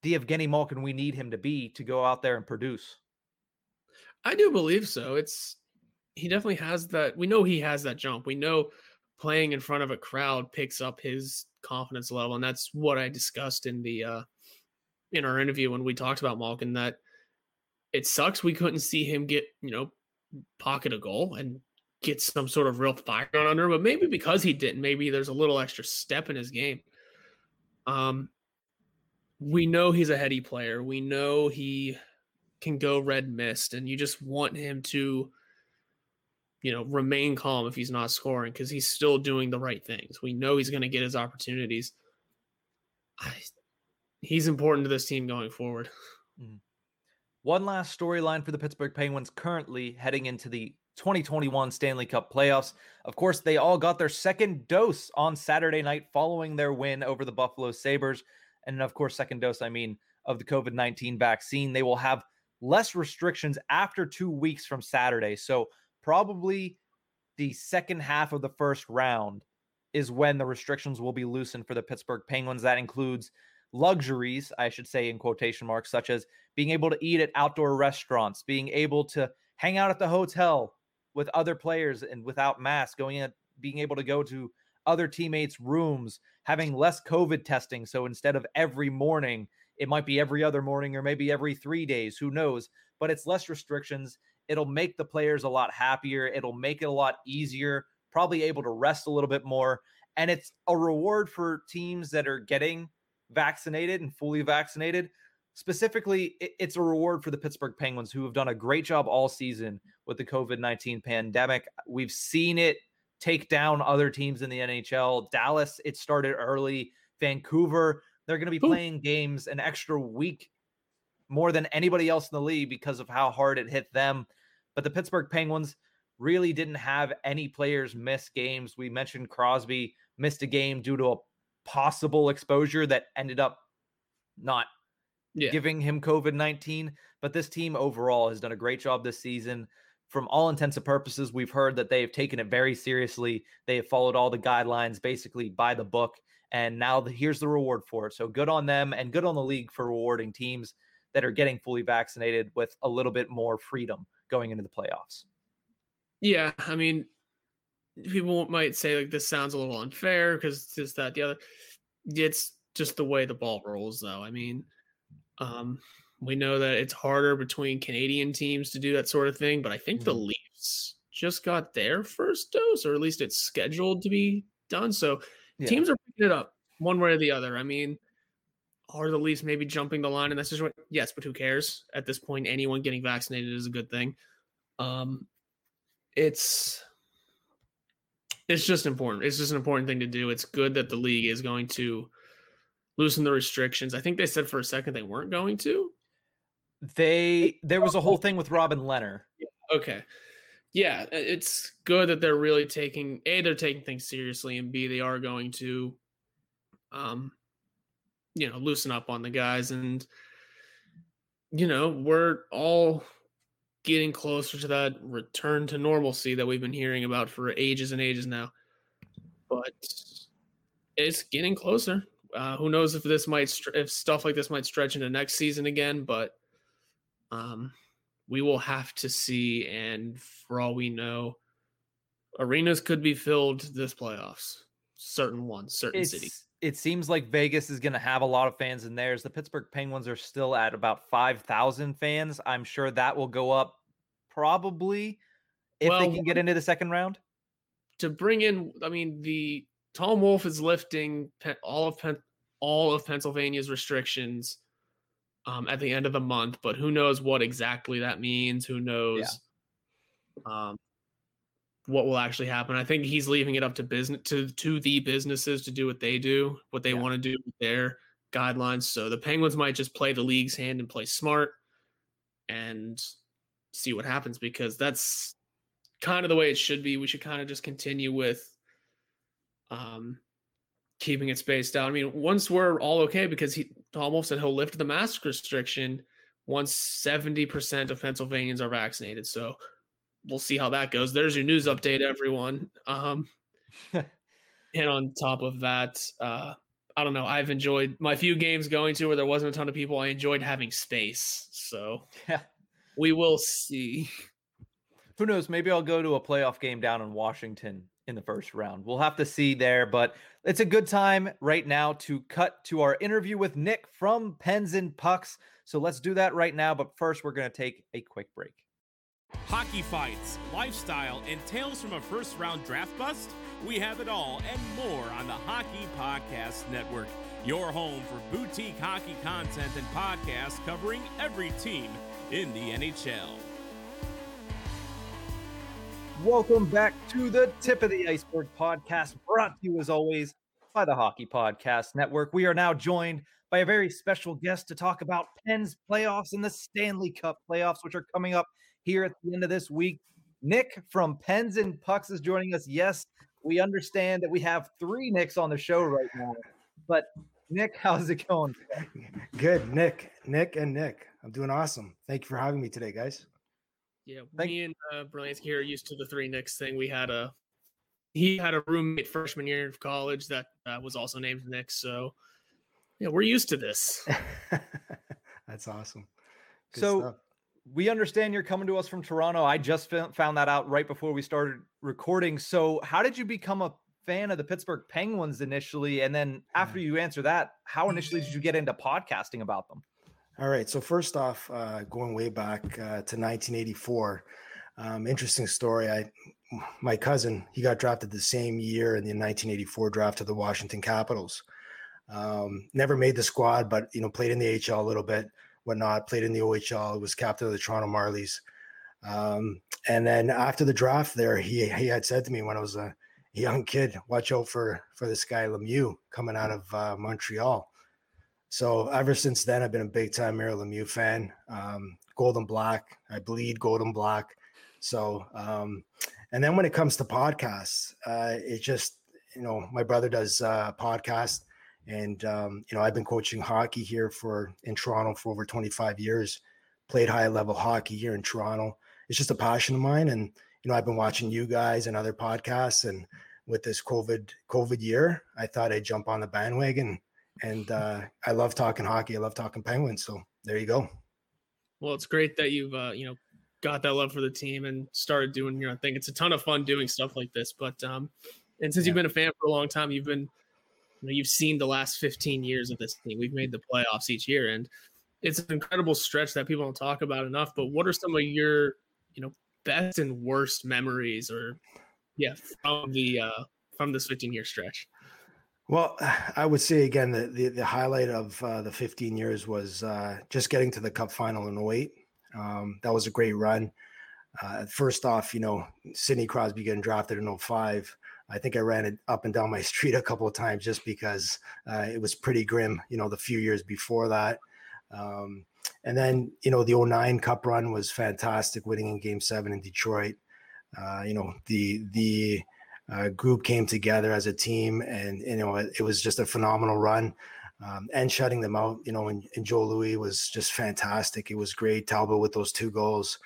the Evgeny Malkin we need him to be to go out there and produce? I do believe so. It's he definitely has that. We know he has that jump. We know playing in front of a crowd picks up his confidence level, and that's what I discussed in the uh, in our interview when we talked about Malkin. That it sucks we couldn't see him get you know pocket a goal and get some sort of real fire on under, but maybe because he didn't, maybe there's a little extra step in his game. Um, we know he's a heady player. We know he can go red mist, and you just want him to you know, remain calm if he's not scoring because he's still doing the right things. We know he's going to get his opportunities. I, he's important to this team going forward. Mm. One last storyline for the Pittsburgh Penguins currently heading into the 2021 Stanley Cup playoffs. Of course, they all got their second dose on Saturday night following their win over the Buffalo Sabres. And of course, second dose, I mean, of the COVID 19 vaccine. They will have less restrictions after two weeks from Saturday. So, probably the second half of the first round is when the restrictions will be loosened for the Pittsburgh Penguins. That includes luxuries, I should say, in quotation marks, such as being able to eat at outdoor restaurants, being able to hang out at the hotel with other players and without masks, going in, being able to go to other teammates' rooms, having less COVID testing. So instead of every morning, it might be every other morning or maybe every three days. Who knows? But it's less restrictions. It'll make the players a lot happier. It'll make it a lot easier, probably able to rest a little bit more. And it's a reward for teams that are getting vaccinated and fully vaccinated. Specifically, it's a reward for the Pittsburgh Penguins, who have done a great job all season with the COVID 19 pandemic. We've seen it take down other teams in the NHL. Dallas, it started early. Vancouver, they're going to be playing games an extra week more than anybody else in the league because of how hard it hit them. But the Pittsburgh Penguins really didn't have any players miss games. We mentioned Crosby missed a game due to a possible exposure that ended up not yeah. giving him COVID 19. But this team overall has done a great job this season. From all intents and purposes, we've heard that they have taken it very seriously. They have followed all the guidelines basically by the book. And now the, here's the reward for it. So good on them and good on the league for rewarding teams that are getting fully vaccinated with a little bit more freedom going into the playoffs. Yeah, I mean, people might say like this sounds a little unfair because this, that, the other. It's just the way the ball rolls, though. I mean, um, we know that it's harder between Canadian teams to do that sort of thing, but I think mm-hmm. the Leafs just got their first dose, or at least it's scheduled to be done. So yeah. teams are picking it up one way or the other. I mean, are the Leafs maybe jumping the line in that situation? Yes, but who cares? At this point, anyone getting vaccinated is a good thing. Um, it's it's just important. It's just an important thing to do. It's good that the league is going to loosen the restrictions. I think they said for a second they weren't going to. They there was a whole thing with Robin Lehner. Okay. Yeah, it's good that they're really taking A, they're taking things seriously, and B, they are going to um you know, loosen up on the guys and you know, we're all getting closer to that return to normalcy that we've been hearing about for ages and ages now. But it's getting closer. Uh, who knows if this might if stuff like this might stretch into next season again? But um, we will have to see. And for all we know, arenas could be filled this playoffs. Certain ones, certain it's, cities. It seems like Vegas is going to have a lot of fans in theirs. The Pittsburgh Penguins are still at about five thousand fans. I'm sure that will go up probably if well, they can get into the second round. To bring in, I mean, the Tom Wolf is lifting all of Pen- all of Pennsylvania's restrictions um, at the end of the month, but who knows what exactly that means? Who knows yeah. um, what will actually happen? I think he's leaving it up to business to to the businesses to do what they do, what they yeah. want to do with their guidelines. So the Penguins might just play the league's hand and play smart and see what happens because that's kind of the way it should be. We should kind of just continue with um keeping it spaced out. I mean, once we're all okay, because he almost said he'll lift the mask restriction once 70% of Pennsylvanians are vaccinated. So we'll see how that goes. There's your news update, everyone. Um, and on top of that, uh, I don't know. I've enjoyed my few games going to where there wasn't a ton of people. I enjoyed having space. So yeah, we will see. Who knows? Maybe I'll go to a playoff game down in Washington in the first round. We'll have to see there, but it's a good time right now to cut to our interview with Nick from Pens and Pucks. So let's do that right now. But first, we're going to take a quick break. Hockey fights, lifestyle, and tales from a first round draft bust? We have it all and more on the Hockey Podcast Network, your home for boutique hockey content and podcasts covering every team in the NHL. Welcome back to the Tip of the Iceberg podcast, brought to you as always by the Hockey Podcast Network. We are now joined by a very special guest to talk about Pens playoffs and the Stanley Cup playoffs, which are coming up here at the end of this week. Nick from Pens and Pucks is joining us. Yes, we understand that we have three Nicks on the show right now, but Nick, how's it going? Good, Nick, Nick, and Nick. I'm doing awesome. Thank you for having me today, guys. Yeah, Thank- me and uh, Brlansky here are used to the three Nicks thing. We had a he had a roommate freshman year of college that uh, was also named Nick. So yeah, we're used to this. That's awesome. Good so stuff. We understand you're coming to us from Toronto. I just found that out right before we started recording. So how did you become a fan of the Pittsburgh Penguins initially? And then after you answer that, how initially did you get into podcasting about them? All right. So first off, uh, going way back uh, to 1984, um, interesting story. I, my cousin, he got drafted the same year in the 1984 draft to the Washington Capitals. Um, never made the squad, but you know, played in the HL a little bit, whatnot. Played in the OHL. Was captain of the Toronto Marlies. Um, and then after the draft, there, he he had said to me when I was a young kid, "Watch out for for this guy Lemieux coming out of uh, Montreal." So ever since then, I've been a big time Mario Lemieux fan. Um, gold and black, I bleed Golden black. So, um, and then when it comes to podcasts, uh, it just you know my brother does uh, podcast, and um, you know I've been coaching hockey here for in Toronto for over 25 years. Played high level hockey here in Toronto. It's just a passion of mine, and you know I've been watching you guys and other podcasts, and with this COVID COVID year, I thought I'd jump on the bandwagon and uh, I love talking hockey. I love talking Penguins. So there you go. Well, it's great that you've uh, you know got that love for the team and started doing your own thing. It's a ton of fun doing stuff like this. But um, and since yeah. you've been a fan for a long time, you've been you know, you've seen the last 15 years of this team. We've made the playoffs each year, and it's an incredible stretch that people don't talk about enough. But what are some of your you know best and worst memories, or yeah, from the uh, from this 15 year stretch? Well, I would say again the the, the highlight of uh, the 15 years was uh, just getting to the Cup final in 08. Um, that was a great run. Uh, first off, you know, Sidney Crosby getting drafted in 05. I think I ran it up and down my street a couple of times just because uh, it was pretty grim, you know, the few years before that. Um, and then, you know, the 09 Cup run was fantastic, winning in Game Seven in Detroit. Uh, you know, the the uh, group came together as a team, and you know, it, it was just a phenomenal run um, and shutting them out. You know, and, and, Joe Louis was just fantastic. It was great. Talbot with those two goals.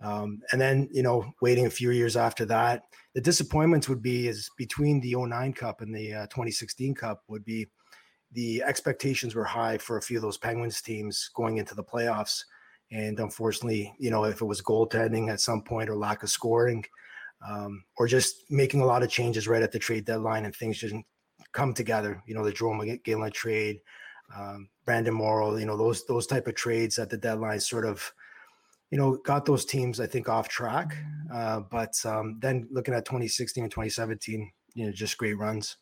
Um, and then, you know, waiting a few years after that, the disappointments would be is between the 09 Cup and the uh, 2016 Cup would be the expectations were high for a few of those Penguins teams going into the playoffs. And unfortunately, you know, if it was goaltending at some point or lack of scoring, um, or just making a lot of changes right at the trade deadline and things just come together. You know, the Jarome Iginla trade, um, Brenden Morrow, you know, those those type of trades at the deadline sort of, you know, got those teams I think off track. Uh, but um, then looking at 2016 and 2017, you know, just great runs.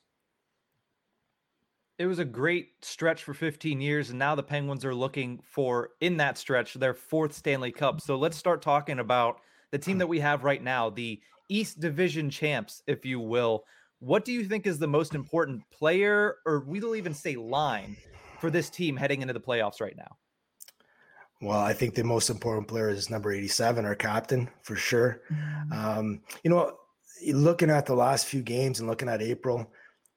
It was a great stretch for 15 years, and now the Penguins are looking for in that stretch their fourth Stanley Cup. So let's start talking about the team that we have right now, the East Division champs, if you will. What do you think is the most important player, or we'll even say line, for this team heading into the playoffs right now? Well, I think the most important player is number 87, our captain, for sure. Mm-hmm. Um, you know, looking at the last few games and looking at April,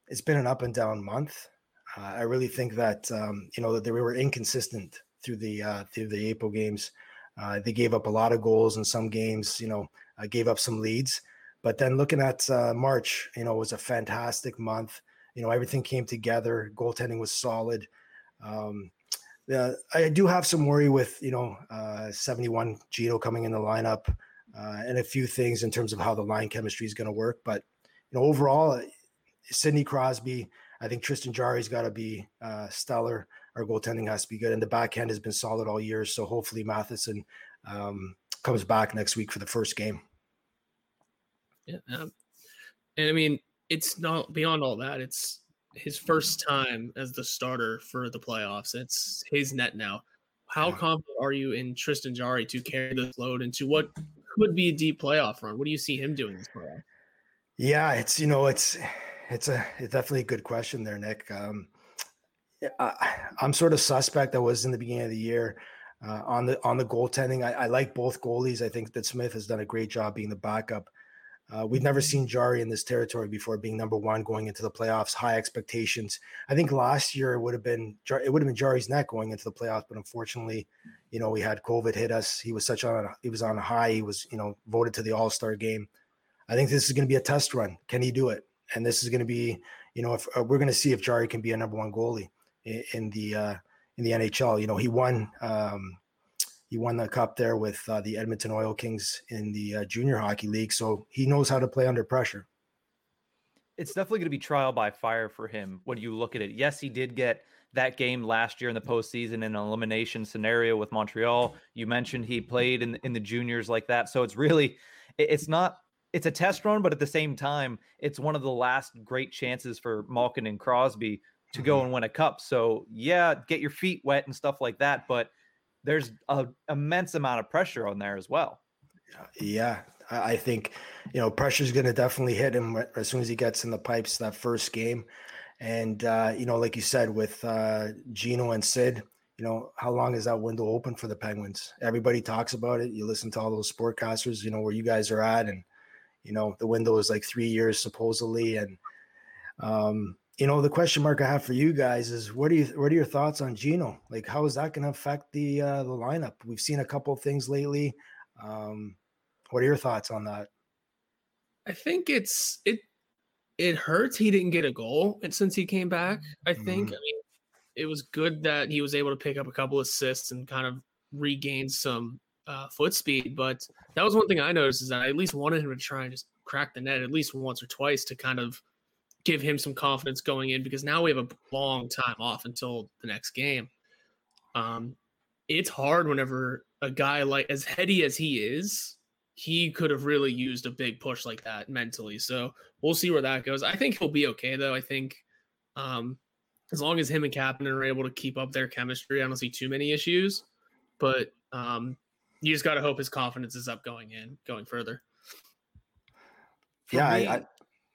it's been an up and down month. Uh, I really think that um, you know that they were inconsistent through the uh, through the April games. Uh, they gave up a lot of goals in some games. You know, uh, gave up some leads. But then looking at uh, March, you know, it was a fantastic month. You know, everything came together. Goaltending was solid. Um, yeah, I do have some worry with you know uh, 71 Gino coming in the lineup uh, and a few things in terms of how the line chemistry is going to work. But you know, overall, uh, Sidney Crosby, I think Tristan Jarry's got to be uh, stellar. Our goaltending has to be good, and the backhand has been solid all year. So hopefully Matheson um, comes back next week for the first game. Yeah. Um, and I mean, it's not beyond all that. It's his first time as the starter for the playoffs. It's his net now. How confident are you in Tristan Jarry to carry this load into what could be a deep playoff run? What do you see him doing this playoff? Yeah, it's you know, it's it's a it's definitely a good question there, Nick. Um, I, am sort of suspect. I was in the beginning of the year uh, on the on the goaltending. I, I like both goalies. I think DeSmith has done a great job being the backup. Uh, we've never seen Jarry in this territory before, being number one going into the playoffs. High expectations. I think last year it would have been it would have been Jarry's neck going into the playoffs, but unfortunately, you know, we had COVID hit us. He was such on a, he was on a high. He was you know voted to the All Star game. I think this is going to be a test run. Can he do it? And this is going to be you know if uh, we're going to see if Jarry can be a number one goalie in, in the uh, in the NHL. You know, he won. Um, he won the cup there with uh, the Edmonton Oil Kings in the uh, junior hockey league, so he knows how to play under pressure. It's definitely going to be trial by fire for him when you look at it. Yes, he did get that game last year in the postseason in an elimination scenario with Montreal. You mentioned he played in in the juniors like that, so it's really it's not it's a test run, but at the same time, it's one of the last great chances for Malkin and Crosby to go mm-hmm. and win a cup. So yeah, get your feet wet and stuff like that, but there's an immense amount of pressure on there as well. Yeah, I think you know pressure is going to definitely hit him as soon as he gets in the pipes that first game, and uh, you know, like you said with uh, Gino and Sid, you know, how long is that window open for the Penguins? Everybody talks about it. You listen to all those sportcasters, you know, where you guys are at, and you know, the window is like three years supposedly, and um, you know, the question mark I have for you guys is what are you what are your thoughts on Gino? Like how is that going to affect the uh the lineup? We've seen a couple of things lately. Um what are your thoughts on that? I think it's it it hurts he didn't get a goal and since he came back. I think mm-hmm. I mean it was good that he was able to pick up a couple assists and kind of regain some uh, foot speed. But that was one thing I noticed is that I at least wanted him to try and just crack the net at least once or twice to kind of give him some confidence going in because now we have a long time off until the next game. Um, it's hard whenever a guy like as heady as he is, he could have really used a big push like that mentally. So we'll see where that goes. I think he'll be okay though. I think um, as long as him and Kapanen are able to keep up their chemistry, I don't see too many issues. But um, you just got to hope his confidence is up going in, going further. For yeah, me, I, I,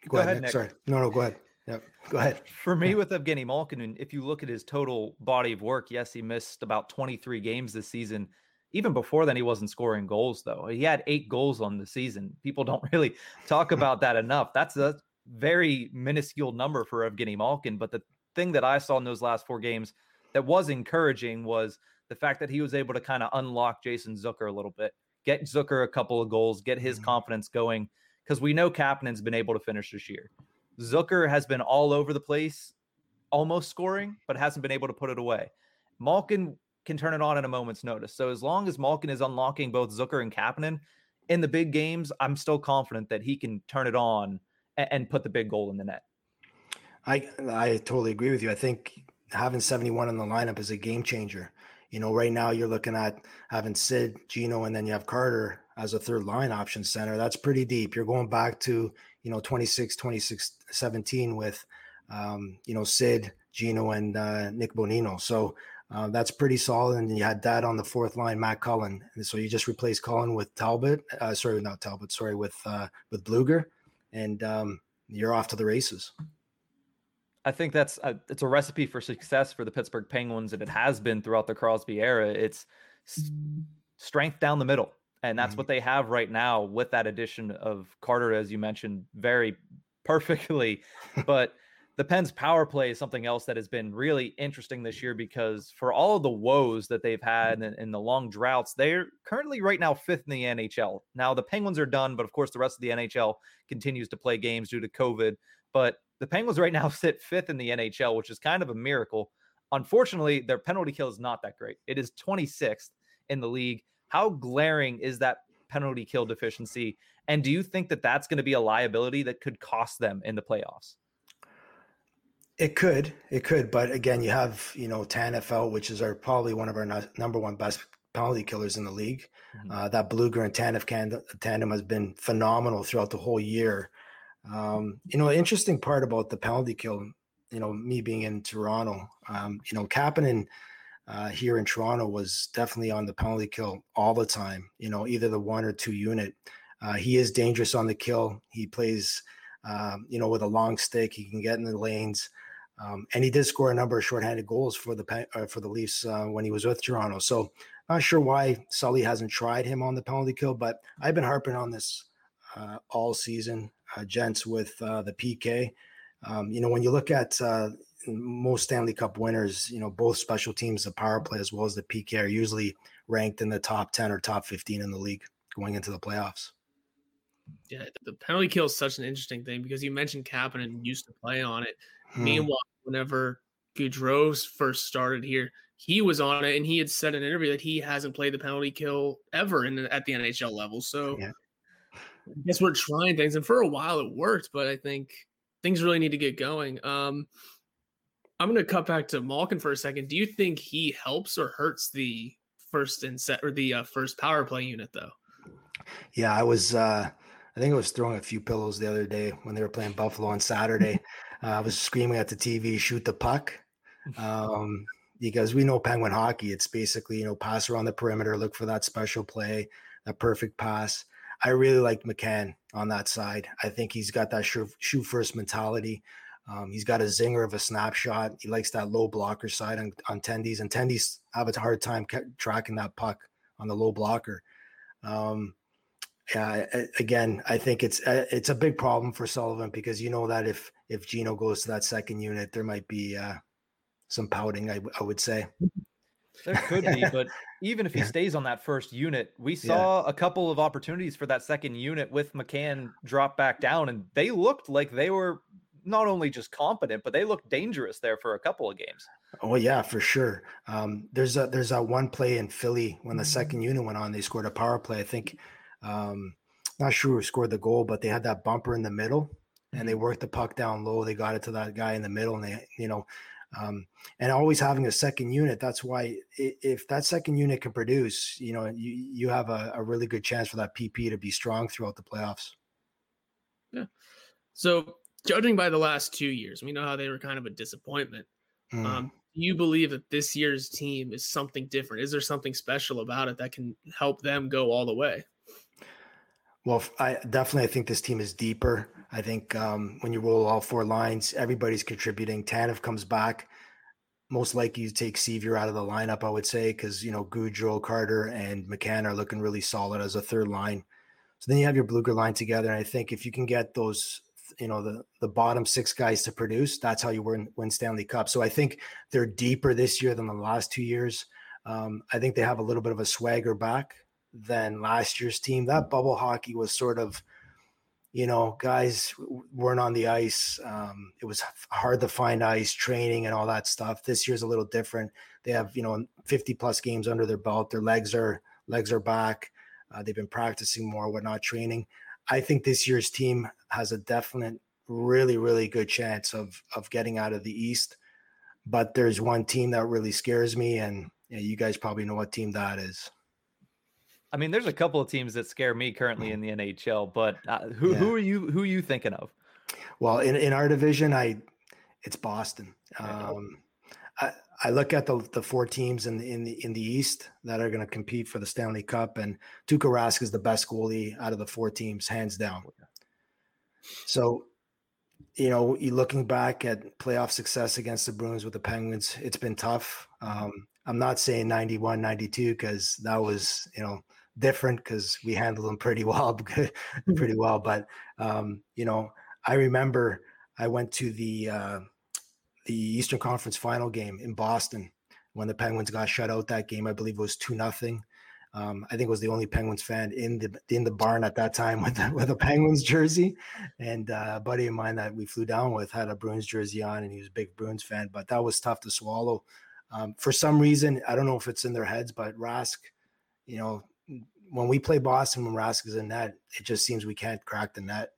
go, go, ahead. ahead Sorry, no, no, go ahead. Yep, go ahead. For me, with Evgeny Malkin, and if you look at his total body of work, yes, he missed about 23 games this season. Even before then, he wasn't scoring goals, though. He had eight goals on the season. People don't really talk about that enough. That's a very minuscule number for Evgeny Malkin. But the thing that I saw in those last four games that was encouraging was the fact that he was able to kind of unlock Jason Zucker a little bit, get Zucker a couple of goals, get his mm-hmm. confidence going. Because we know Kapanen's been able to finish this year. Zucker has been all over the place, almost scoring, but hasn't been able to put it away. Malkin can turn it on at a moment's notice. So as long as Malkin is unlocking both Zucker and Kapanen in the big games, I'm still confident that he can turn it on and, and put the big goal in the net. I I totally agree with you. I think having 71 in the lineup is a game changer. You know, right now you're looking at having Sid, Gino, and then you have Carter as a third line option center. That's pretty deep. You're going back to, you know, 26, 26, 17 with, um, you know, Sid, Gino, and uh, Nick Bonino. So uh, that's pretty solid. And you had that on the fourth line, Matt Cullen. And so you just replaced Cullen with Talbot. Uh, sorry, not Talbot. Sorry, with uh, with Blueger, and um, you're off to the races. I think that's a, it's a recipe for success for the Pittsburgh Penguins, and it has been throughout the Crosby era. It's strength down the middle, and that's mm-hmm. what they have right now with that addition of Carter, as you mentioned, very perfectly. but the Pens power play is something else that has been really interesting this year because for all of the woes that they've had and, and the long droughts, they're currently right now fifth in the NHL. Now the Penguins are done, but of course the rest of the NHL continues to play games due to COVID. But the Penguins right now sit fifth in the NHL, which is kind of a miracle. Unfortunately, their penalty kill is not that great. It is 26th in the league. How glaring is that penalty kill deficiency? And do you think that that's going to be a liability that could cost them in the playoffs? It could, it could, but again, you have you know Tanev, which is our probably one of our no, number one best penalty killers in the league. Mm-hmm. Uh, that Blueger and Tanev tandem has been phenomenal throughout the whole year. Um, you know, the interesting part about the penalty kill, you know, me being in Toronto, um, you know, Kapanen uh, here in Toronto was definitely on the penalty kill all the time. You know, either the one or two unit. Uh, he is dangerous on the kill. He plays, um, you know, with a long stick. He can get in the lanes. Um, and he did score a number of shorthanded goals for the uh, for the Leafs uh, when he was with Toronto. So not sure why Sully hasn't tried him on the penalty kill, but I've been harping on this uh, all season uh, gents with uh, the PK. Um, you know, when you look at most Stanley Cup winners, you know, both special teams, the power play as well as the PK are usually ranked in the top 10 or top 15 in the league going into the playoffs. Yeah, the penalty kill is such an interesting thing because you mentioned Kapanen used to play on it. Hmm. Meanwhile, whenever Gaudreau first started here, he was on it and he had said in an interview that he hasn't played the penalty kill ever in the, at the NHL level. So yeah. I guess we're trying things, and for a while it worked, but I think things really need to get going. Um, I'm going to cut back to Malkin for a second. Do you think he helps or hurts the first and set or the uh, first power play unit though? Yeah, I was. Uh, I think I was throwing a few pillows the other day when they were playing Buffalo on Saturday. uh, I was screaming at the TV, "Shoot the puck!" Um, because we know Penguin hockey. It's basically you know pass around the perimeter, look for that special play, that perfect pass. I really like McCann on that side. I think he's got that shoe first mentality. Um, he's got a zinger of a snapshot. He likes that low blocker side on, on tendies, and tendies have a hard time tracking that puck on the low blocker. Um, yeah, again, I think it's uh, it's a big problem for Sullivan because you know that if if Gino goes to that second unit, there might be uh, some pouting. I, I would say. There could be, but even if he stays on that first unit, we saw yeah. a couple of opportunities for that second unit with McCann drop back down, and they looked like they were not only just competent, but they looked dangerous there for a couple of games. Oh yeah, for sure. Um, there's a there's a one play in Philly when the second unit went on. They scored a power play. I think, um, not sure who scored the goal, but they had that bumper in the middle, and they worked the puck down low. They got it to that guy in the middle, and they you know, um, and always having a second unit. That's why if that second unit can produce, you know, you you have a, a really good chance for that PP to be strong throughout the playoffs. Yeah. So judging by the last two years, we know how they were kind of a disappointment. Mm. Um, do you believe that this year's team is something different? Is there something special about it that can help them go all the way? Well, I definitely I think this team is deeper. I think um, when you roll all four lines, everybody's contributing. Tanev comes back. Most likely you take Sceviour out of the lineup, I would say, because you know Gaudreau, Carter, and McCann are looking really solid as a third line. So then you have your Blueger line together, and I think if you can get those you know the the bottom six guys to produce that's how you win win stanley cup. So i think they're deeper this year than the last two years. Um, i think they have a little bit of a swagger back than last year's team. That bubble hockey was sort of you know guys weren't on the ice. Um, it was hard to find ice training and all that stuff. This year's a little different. They have you know 50 plus games under their belt. Their legs are legs are back. Uh, they've been practicing more whatnot training. I think this year's team has a definite, really, really good chance of of getting out of the East. But there's one team that really scares me, and you, know, you guys probably know what team that is. I mean, there's a couple of teams that scare me currently in the NHL, but uh, who yeah. who are you who are you thinking of? Well, in, in our division, I it's Boston. Um, I, I look at the the four teams in the, in the in the East that are going to compete for the Stanley Cup, and Tuukka Rask is the best goalie out of the four teams, hands down. So, you know, you looking back at playoff success against the Bruins with the Penguins, it's been tough. Um, I'm not saying 91, 92 because that was you know different because we handled them pretty well, pretty well. But um, you know, I remember I went to the uh, the Eastern Conference final game in Boston when the Penguins got shut out that game. I believe it was two nothing. Um, I think was the only Penguins fan in the in the barn at that time with the, with a Penguins jersey, and uh, a buddy of mine that we flew down with had a Bruins jersey on, and he was a big Bruins fan. But that was tough to swallow. Um, for some reason, I don't know if it's in their heads, but Rask, you know, when we play Boston, when Rask is in net, it just seems we can't crack the net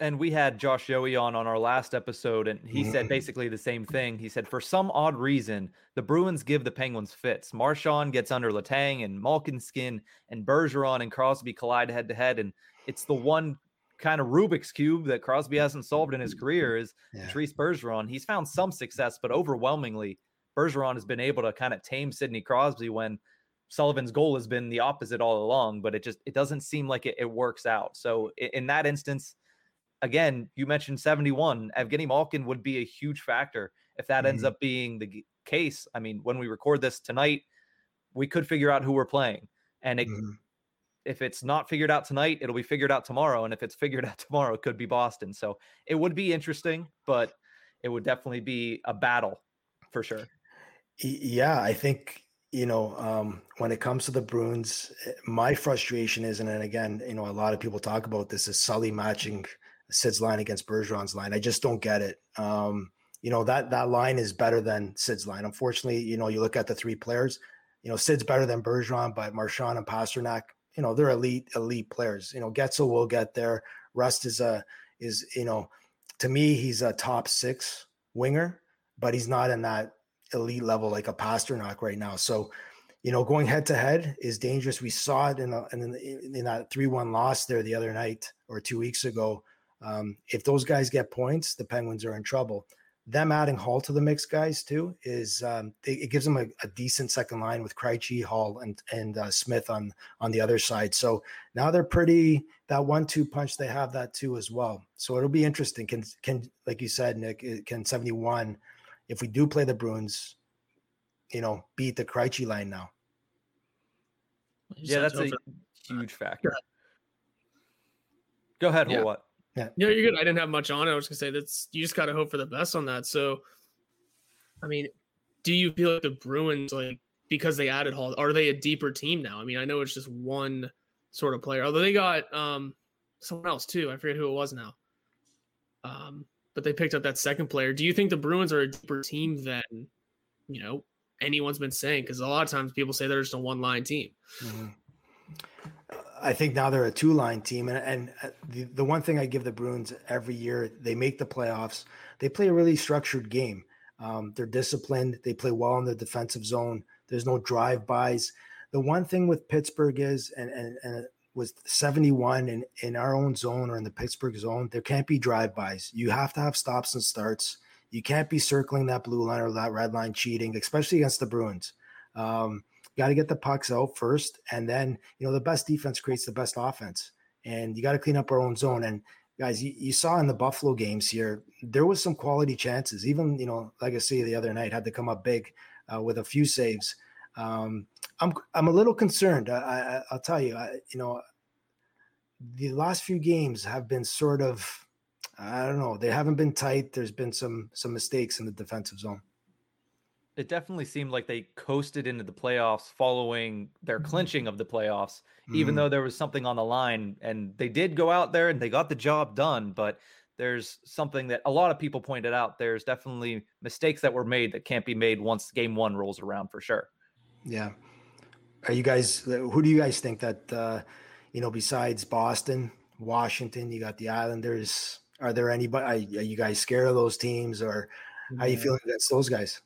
and we had Josh Yohe on on our last episode, and he said mm-hmm. basically the same thing. He said, for some odd reason, the Bruins give the Penguins fits. Marchand gets under Letang and Malkin skin and Bergeron and Crosby collide head to head, and it's the one kind of Rubik's cube that Crosby hasn't solved in his career is yeah. Patrice Bergeron. He's found some success, but overwhelmingly, Bergeron has been able to kind of tame Sidney Crosby when Sullivan's goal has been the opposite all along, but it just it doesn't seem like it, it works out. So in, in that instance again, you mentioned 71. Evgeny Malkin would be a huge factor if that mm-hmm. ends up being the case. I mean, when we record this tonight, we could figure out who we're playing. And it, mm-hmm. if it's not figured out tonight, it'll be figured out tomorrow. And if it's figured out tomorrow, it could be Boston. So it would be interesting, but it would definitely be a battle for sure. Yeah, I think you know, um, when it comes to the Bruins, eh, my frustration is, and again, you know, a lot of people talk about this is Sully matching Sid's line against Bergeron's line. I just don't get it. Um, you know that that line is better than Sid's line. Unfortunately, you know you look at the three players. You know Sid's better than Bergeron, but Marchand and Pastrnak, you know they're elite elite players. You know Guentzel will get there. Rust is a is you know to me he's a top six winger, but he's not in that elite level like a Pastrnak right now. So you know, going head to head is dangerous. We saw it in, a, in, in that 3 1 loss there the other night or two weeks ago um, if those guys get points, the Penguins are in trouble. Them adding Hall to the mix, guys, too, is um, it, gives them a, a, decent second line with Krejci, Hall, and and uh, Smith on on the other side. So now they're pretty that one-two punch. They have that too as well. So it'll be interesting. Can can like you said, Nick, can seventy one, if we do play the Bruins, you know, beat the Krejci line now? Yeah, that's a huge factor. Go ahead, yeah. what? Yeah. Yeah, you're good. I didn't have much on it. I was gonna say that's you just gotta hope for the best on that. So I mean, do you feel like the Bruins like because they added Hall, are they a deeper team now? I mean, I know it's just one sort of player, although they got um someone else too. I forget who it was now. Um, but they picked up that second player. Do you think the Bruins are a deeper team than you know anyone's been saying? Because a lot of times people say they're just a one line team. Mm-hmm. I think now they're a two line team, and and uh, the, the one thing I give the Bruins every year, they make the playoffs. They play a really structured game. Um, they're disciplined. They play well in the defensive zone. There's no drive bys. The one thing with Pittsburgh is, and and, and was 71 in, in our own zone or in the Pittsburgh zone, there can't be drive-bys. You have to have stops and starts. You can't be circling that blue line or that red line cheating, especially against the Bruins. Um, got to get the pucks out first, and then you know the best defense creates the best offense, and you got to clean up our own zone. And guys, you, you, saw in the Buffalo games here, there was some quality chances. Even you know, like I say the other night, had to come up big uh, with a few saves. Um, I'm I'm a little concerned. I, I will tell you, I, you know, the last few games have been sort of, I don't know, they haven't been tight. There's been some some mistakes in the defensive zone. It definitely seemed like they coasted into the playoffs following their mm-hmm. clinching of the playoffs, mm-hmm. even though there was something on the line. And they did go out there and they got the job done. But there's something that a lot of people pointed out. There's definitely mistakes that were made that can't be made once game one rolls around for sure. Yeah. Are you guys, who do you guys think that, uh, you know, besides Boston, Washington, you got the Islanders. Are there anybody? Are you guys scared of those teams, or how are you feeling against those guys?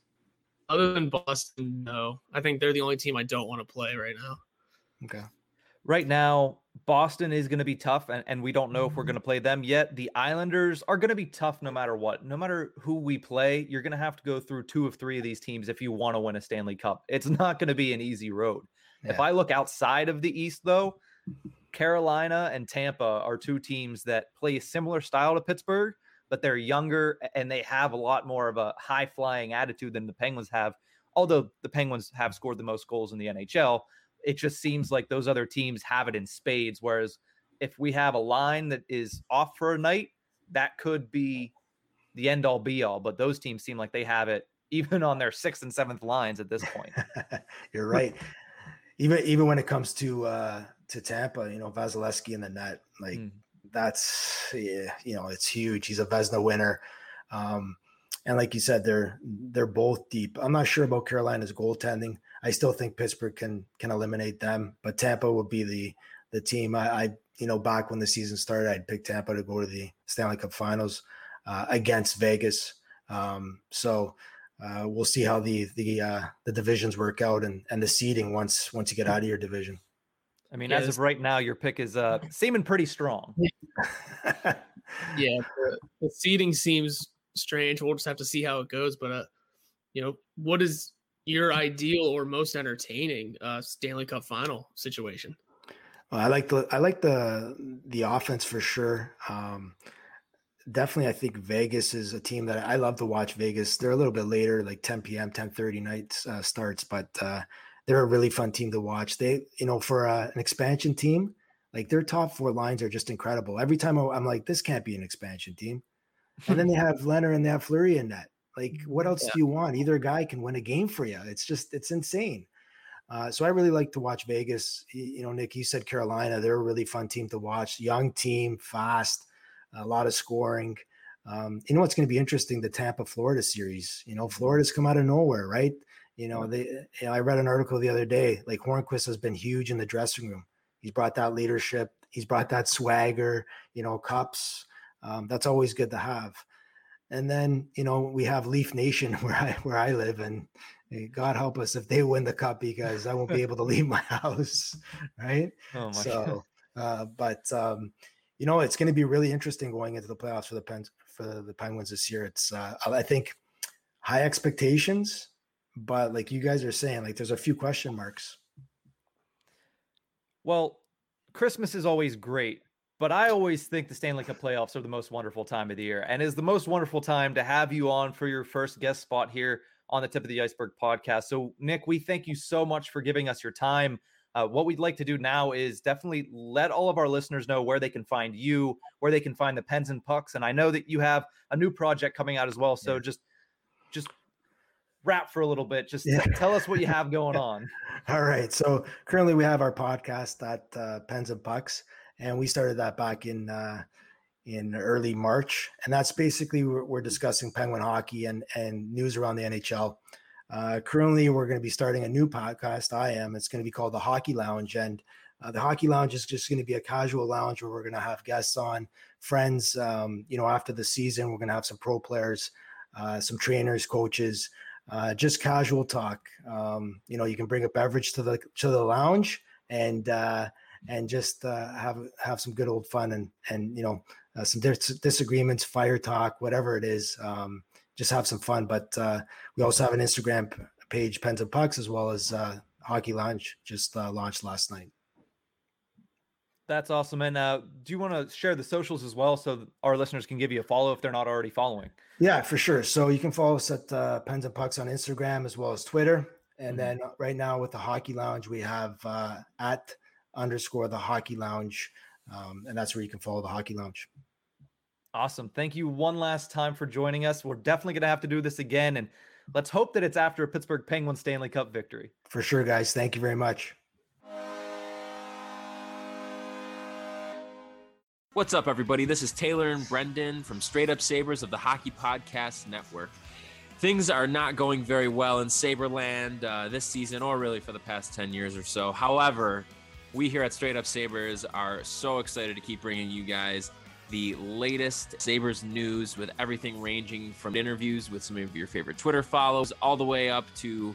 Other than Boston, no. I think they're the only team I don't want to play right now. Okay. Right now, Boston is going to be tough, and, and we don't know if we're going to play them yet. The Islanders are going to be tough no matter what. No matter who we play, you're going to have to go through two of three of these teams if you want to win a Stanley Cup. It's not going to be an easy road. Yeah. If I look outside of the East, though, Carolina and Tampa are two teams that play a similar style to Pittsburgh, but they're younger and they have a lot more of a high flying attitude than the Penguins have. Although the Penguins have scored the most goals in the NHL, it just seems like those other teams have it in spades. Whereas if we have a line that is off for a night, that could be the end all be all. But those teams seem like they have it even on their sixth and seventh lines at this point. You're right. even even when it comes to uh to Tampa, you know, Vasilevskiy in the net, like mm. That's yeah, you know, it's huge. He's a Vezina winner. Um, and like you said, they're they're both deep. I'm not sure about Carolina's goaltending. I still think Pittsburgh can can eliminate them, but Tampa would be the the team. I, I you know back when the season started, I'd pick Tampa to go to the Stanley Cup Finals uh, against Vegas. Um, so uh, we'll see how the the uh, the divisions work out and and the seeding once once you get out of your division. I mean, yeah, as of right now, your pick is uh seeming pretty strong. yeah, the, the seeding seems strange. We'll just have to see how it goes. But uh, you know, what is your ideal or most entertaining uh Stanley Cup final situation? Well, I like the I like the the offense for sure. Um, definitely, I think Vegas is a team that I love to watch. Vegas, they're a little bit later, like 10 p.m., 10:30 nights uh, starts, but uh, they're a really fun team to watch. They, you know, for uh, an expansion team, like their top four lines are just incredible. Every time I'm like, this can't be an expansion team. And then they have Lehner and they have Fleury in net. Like, what else yeah. do you want? Either guy can win a game for you. It's just, it's insane. Uh, so I really like to watch Vegas. You know, Nick, you said Carolina. They're a really fun team to watch. Young team, fast, a lot of scoring. Um, you know what's going to be interesting? The Tampa Florida series. You know, Florida's come out of nowhere, right? You know, they. You know, I read an article the other day. Like Hornqvist has been huge in the dressing room. He's brought that leadership. He's brought that swagger. You know, cups. Um, that's always good to have. And then you know we have Leaf Nation where I where I live, and God help us if they win the cup because I won't be able to leave my house, right? Oh my so, uh, but um, you know it's going to be really interesting going into the playoffs for the Pens for the Penguins this year. It's uh, I think high expectations but like you guys are saying, like there's a few question marks. Well, Christmas is always great, but I always think the Stanley Cup playoffs are the most wonderful time of the year, and is the most wonderful time to have you on for your first guest spot here on the Tip of the Iceberg podcast. So, Nick, we thank you so much for giving us your time. Uh, what we'd like to do now is definitely let all of our listeners know where they can find you, where they can find the pens and pucks. And I know that you have a new project coming out as well. So yeah. just just rap for a little bit. Just yeah. tell us what you have going on. All right. So currently we have our podcast at uh, Pens and Pucks, and we started that back in uh, in early March, and that's basically we're, we're discussing Penguin hockey and and news around the NHL. Uh, currently, we're going to be starting a new podcast. I am. It's going to be called the Hockey Lounge, and uh, the Hockey Lounge is just going to be a casual lounge where we're going to have guests on, friends. Um, you know, after the season, we're going to have some pro players, uh, some trainers, coaches, uh, just casual talk. Um, you know, you can bring a beverage to the to the lounge and uh, and just uh, have have some good old fun and and you know uh, some dis- disagreements, fire talk, whatever it is. Um, just have some fun. But uh, we also have an Instagram page, Pens and Pucks, as well as uh, Hockey Lounge, just launched last night. That's awesome. And uh, do you want to share the socials as well so our listeners can give you a follow if they're not already following? Yeah, for sure. So you can follow us at uh, Pens and Pucks on Instagram as well as Twitter. And mm-hmm. then right now with the Hockey Lounge, we have uh, at underscore the Hockey Lounge. Um, and that's where you can follow the Hockey Lounge. Awesome. Thank you one last time for joining us. We're definitely going to have to do this again. And let's hope that it's after a Pittsburgh Penguins Stanley Cup victory. For sure, guys. Thank you very much. What's up, everybody? This is Taylor and Brendan from Straight Up Sabres of the Hockey Podcast Network. Things are not going very well in Saberland uh, this season, or really for the past 10 years or so. However, we here at Straight Up Sabres are so excited to keep bringing you guys the latest Sabres news with everything ranging from interviews with some of your favorite Twitter follows all the way up to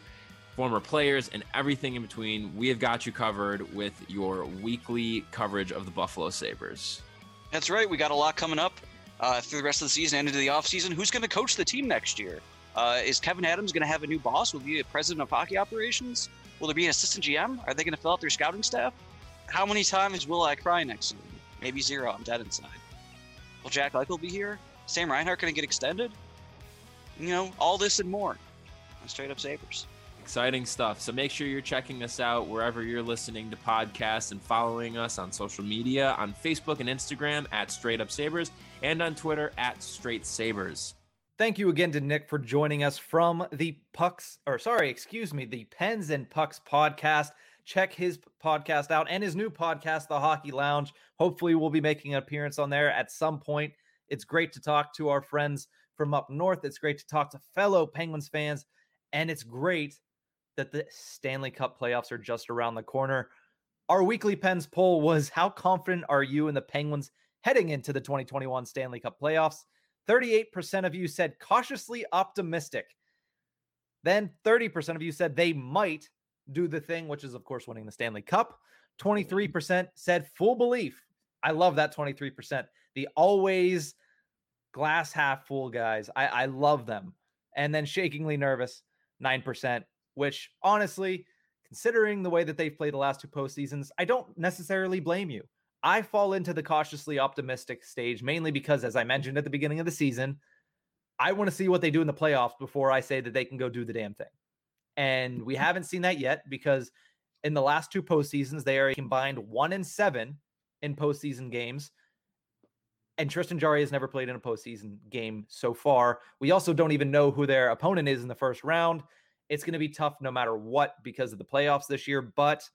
former players and everything in between. We have got you covered with your weekly coverage of the Buffalo Sabres. That's right. We got a lot coming up uh, through the rest of the season and into the offseason. Who's going to coach the team next year? Uh, is Kevyn Adams going to have a new boss? Will he be a president of hockey operations? Will there be an assistant GM? Are they going to fill out their scouting staff? How many times will I cry next season? Maybe zero. I'm dead inside. Will Jack Eichel be here? Sam Reinhart going to get extended? You know, all this and more on Straight Up Sabres. Exciting stuff. So make sure you're checking us out wherever you're listening to podcasts and following us on social media on Facebook and Instagram at Straight Up Sabres and on Twitter at Straight Sabres. Thank you again to Nick for joining us from the Pucks, or sorry, excuse me, the Pens and Pucks podcast. Check his podcast out and his new podcast, The Hockey Lounge. Hopefully, we'll be making an appearance on there at some point. It's great to talk to our friends from up north. It's great to talk to fellow Penguins fans. And it's great that the Stanley Cup playoffs are just around the corner. Our weekly Pens poll was How confident are you in the Penguins heading into the 2021 Stanley Cup playoffs? 38% of you said cautiously optimistic. Then 30% of you said they might do the thing, which is, of course, winning the Stanley Cup. 23% said full belief. I love that 23%. The always glass half full guys. I, I love them. And then shakingly nervous, 9% which honestly, considering the way that they've played the last two postseasons, I don't necessarily blame you. I fall into the cautiously optimistic stage mainly because, as I mentioned at the beginning of the season, I want to see what they do in the playoffs before I say that they can go do the damn thing. And we mm-hmm. haven't seen that yet because in the last two postseasons, they are combined one and seven in postseason games. And Tristan Jarry has never played in a postseason game so far. We also don't even know who their opponent is in the first round. It's going to be tough no matter what because of the playoffs this year, but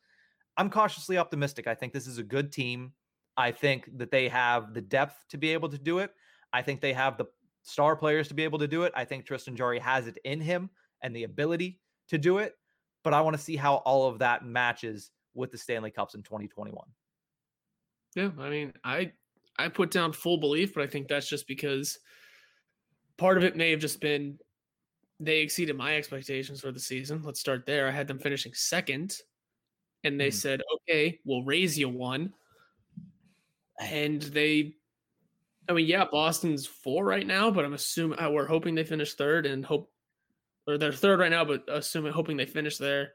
I'm cautiously optimistic. I think this is a good team. I think that they have the depth to be able to do it. I think they have the star players to be able to do it. I think Tristan Jarry has it in him and the ability to do it. But I want to see how all of that matches with the Stanley Cups in 2021. Yeah, I mean, I I put down full belief, but I think that's just because part of it may have just been they exceeded my expectations for the season. Let's start there. I had them finishing second, and they mm. said, "Okay, we'll raise you one." And they, I mean, yeah, Boston's four right now, but I'm assuming uh, we're hoping they finish third and hope, or they're third right now, but assuming hoping they finish there.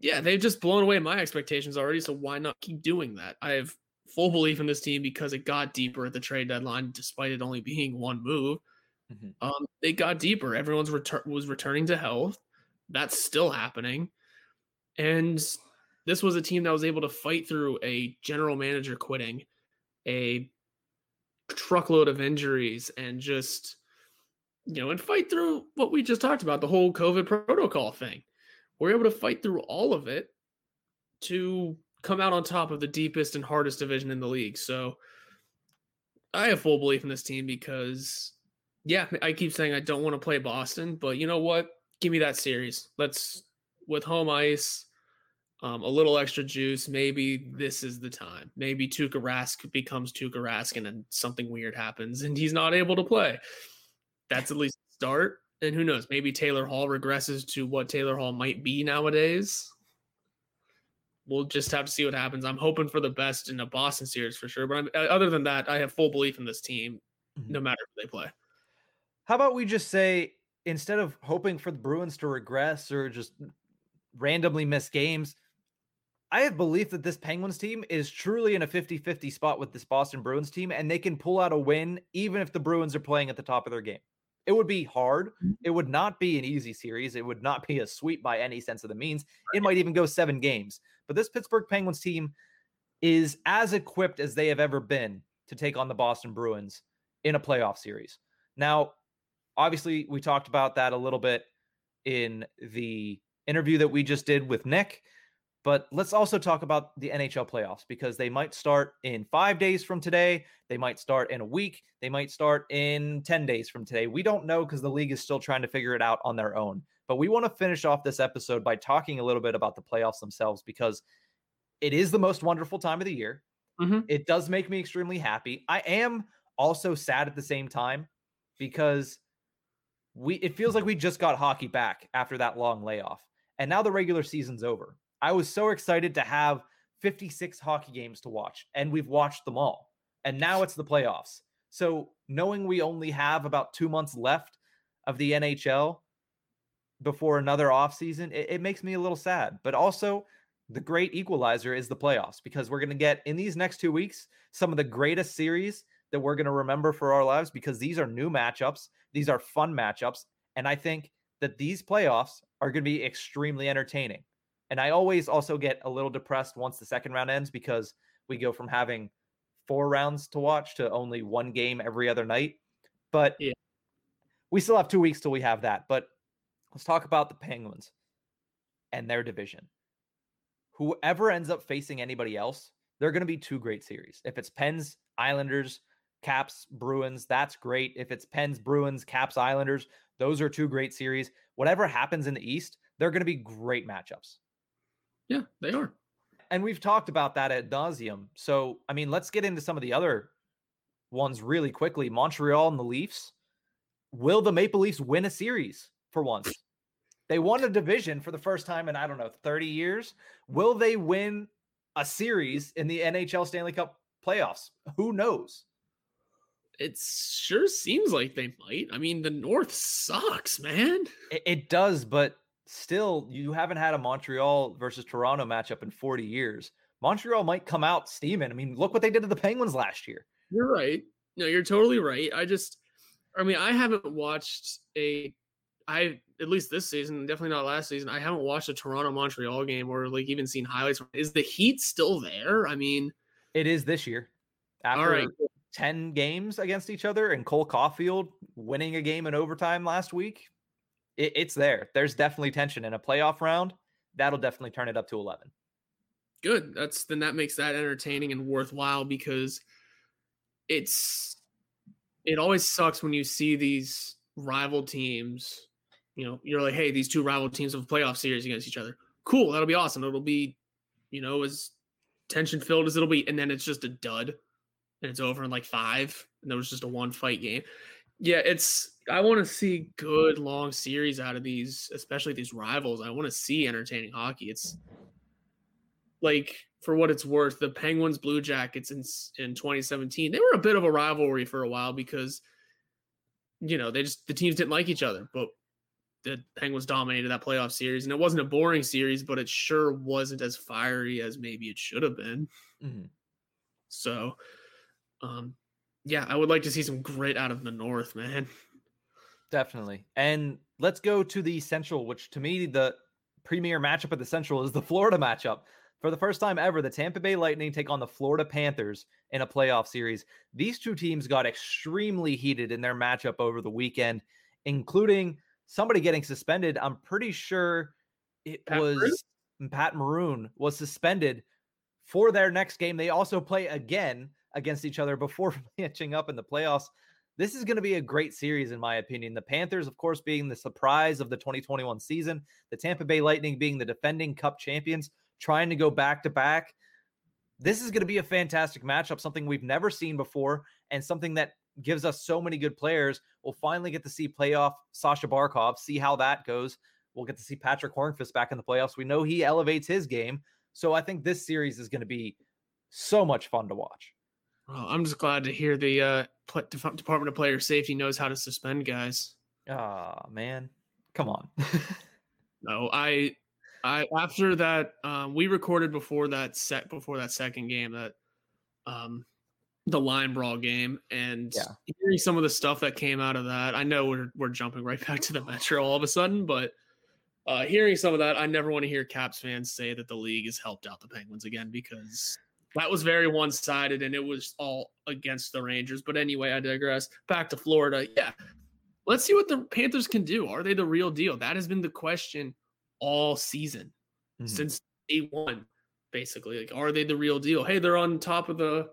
Yeah, they've just blown away my expectations already. So why not keep doing that? I have full belief in this team because it got deeper at the trade deadline, despite it only being one move. Mm-hmm. Um, they got deeper. Everyone's return was returning to health. That's still happening, and this was a team that was able to fight through a general manager quitting, a truckload of injuries, and just you know, and fight through what we just talked about the whole COVID protocol thing. We're able to fight through all of it to come out on top of the deepest and hardest division in the league. So I have full belief in this team because, yeah, I keep saying I don't want to play Boston, but you know what? Give me that series. Let's with home ice, um, a little extra juice. Maybe this is the time. Maybe Tuukka Rask becomes Tuukka Rask, and then something weird happens, and he's not able to play. That's at least a start. And who knows? Maybe Taylor Hall regresses to what Taylor Hall might be nowadays we'll just have to see what happens. I'm hoping for the best in a Boston series for sure. But I'm, uh, other than that, I have full belief in this team, mm-hmm. no matter who they play. How about we just say instead of hoping for the Bruins to regress or just randomly miss games, I have belief that this Penguins team is truly in a 50 50 spot with this Boston Bruins team, and they can pull out a win even if the Bruins are playing at the top of their game. It would be hard. Mm-hmm. It would not be an easy series. It would not be a sweep by any sense of the means. It might even go seven games. But this Pittsburgh Penguins team is as equipped as they have ever been to take on the Boston Bruins in a playoff series. Now, obviously, we talked about that a little bit in the interview that we just did with Nick. But let's also talk about the NHL playoffs because they might start in five days from today. They might start in a week. They might start in 10 days from today. We don't know because the league is still trying to figure it out on their own. But we want to finish off this episode by talking a little bit about the playoffs themselves because it is the most wonderful time of the year. Mm-hmm. It does make me extremely happy. I am also sad at the same time because we it feels like we just got hockey back after that long layoff. And now the regular season's over. I was so excited to have 56 hockey games to watch and we've watched them all. And now it's the playoffs. So knowing we only have about 2 months left of the NHL before another offseason, it, it makes me a little sad. But also, the great equalizer is the playoffs because we're going to get in these next two weeks some of the greatest series that we're going to remember for our lives because these are new matchups. These are fun matchups. And I think that these playoffs are going to be extremely entertaining. And I always also get a little depressed once the second round ends because we go from having four rounds to watch to only one game every other night. But yeah. we still have two weeks till we have that. But Let's talk about the Penguins and their division. Whoever ends up facing anybody else, they're going to be two great series. If it's Pens, Islanders, Caps, Bruins, that's great. If it's Pens, Bruins, Caps, Islanders, those are two great series. Whatever happens in the East, they're going to be great matchups. Yeah, they are. And we've talked about that at nauseum. So, I mean, let's get into some of the other ones really quickly. Montreal and the Leafs. Will the Maple Leafs win a series? for once. They won a division for the first time in, I don't know, 30 years. Will they win a series in the NHL Stanley Cup playoffs? Who knows? It sure seems like they might. I mean, the North sucks, man. It, it does, but still, you haven't had a Montreal versus Toronto matchup in 40 years. Montreal might come out steaming. I mean, look what they did to the Penguins last year. You're right. No, you're totally right. I just, I mean, I haven't watched a I at least this season, definitely not last season. I haven't watched a Toronto Montreal game or like even seen highlights. Is the Heat still there? I mean, it is this year. After all right. 10 games against each other and Cole Caufield winning a game in overtime last week, it, it's there. There's definitely tension in a playoff round. That'll definitely turn it up to 11. Good. That's then that makes that entertaining and worthwhile because it's it always sucks when you see these rival teams you know, you're like, hey, these two rival teams have a playoff series against each other. Cool, that'll be awesome. It'll be, you know, as tension filled as it'll be, and then it's just a dud, and it's over in like five, and there was just a one fight game. Yeah, it's. I want to see good long series out of these, especially these rivals. I want to see entertaining hockey. It's like for what it's worth, the Penguins Blue Jackets in in 2017, they were a bit of a rivalry for a while because you know they just the teams didn't like each other, but the Penguins dominated that playoff series, and it wasn't a boring series, but it sure wasn't as fiery as maybe it should have been. Mm-hmm. So, um, yeah, I would like to see some grit out of the North, man. Definitely. And let's go to the Central, which to me, the premier matchup of the Central is the Florida matchup. For the first time ever, the Tampa Bay Lightning take on the Florida Panthers in a playoff series. These two teams got extremely heated in their matchup over the weekend, including somebody getting suspended. I'm pretty sure it Pat was Maroon? Pat Maroon was suspended for their next game. They also play again against each other before matching up in the playoffs. This is going to be a great series, in my opinion. The Panthers, of course, being the surprise of the 2021 season, the Tampa Bay Lightning being the defending cup champions, trying to go back to back. This is going to be a fantastic matchup, something we've never seen before, and something that gives us so many good players. We'll finally get to see playoff Sasha Barkov, see how that goes. We'll get to see Patrick Hornqvist back in the playoffs. We know he elevates his game. So I think this series is going to be so much fun to watch. Well, I'm just glad to hear the uh, Department of Player Safety knows how to suspend guys. Ah, oh, man, come on. no, I, I after that, um, we recorded before that set before that second game that, um, the line brawl game, and yeah. hearing some of the stuff that came out of that. I know we're we're jumping right back to the Metro all of a sudden, but. Uh, hearing some of that, I never want to hear Caps fans say that the league has helped out the Penguins again because that was very one sided and it was all against the Rangers. But anyway, I digress. Back to Florida. Yeah. Let's see what the Panthers can do. Are they the real deal? That has been the question all season mm-hmm. since day one, basically. Like, are they the real deal? Hey, they're on top of the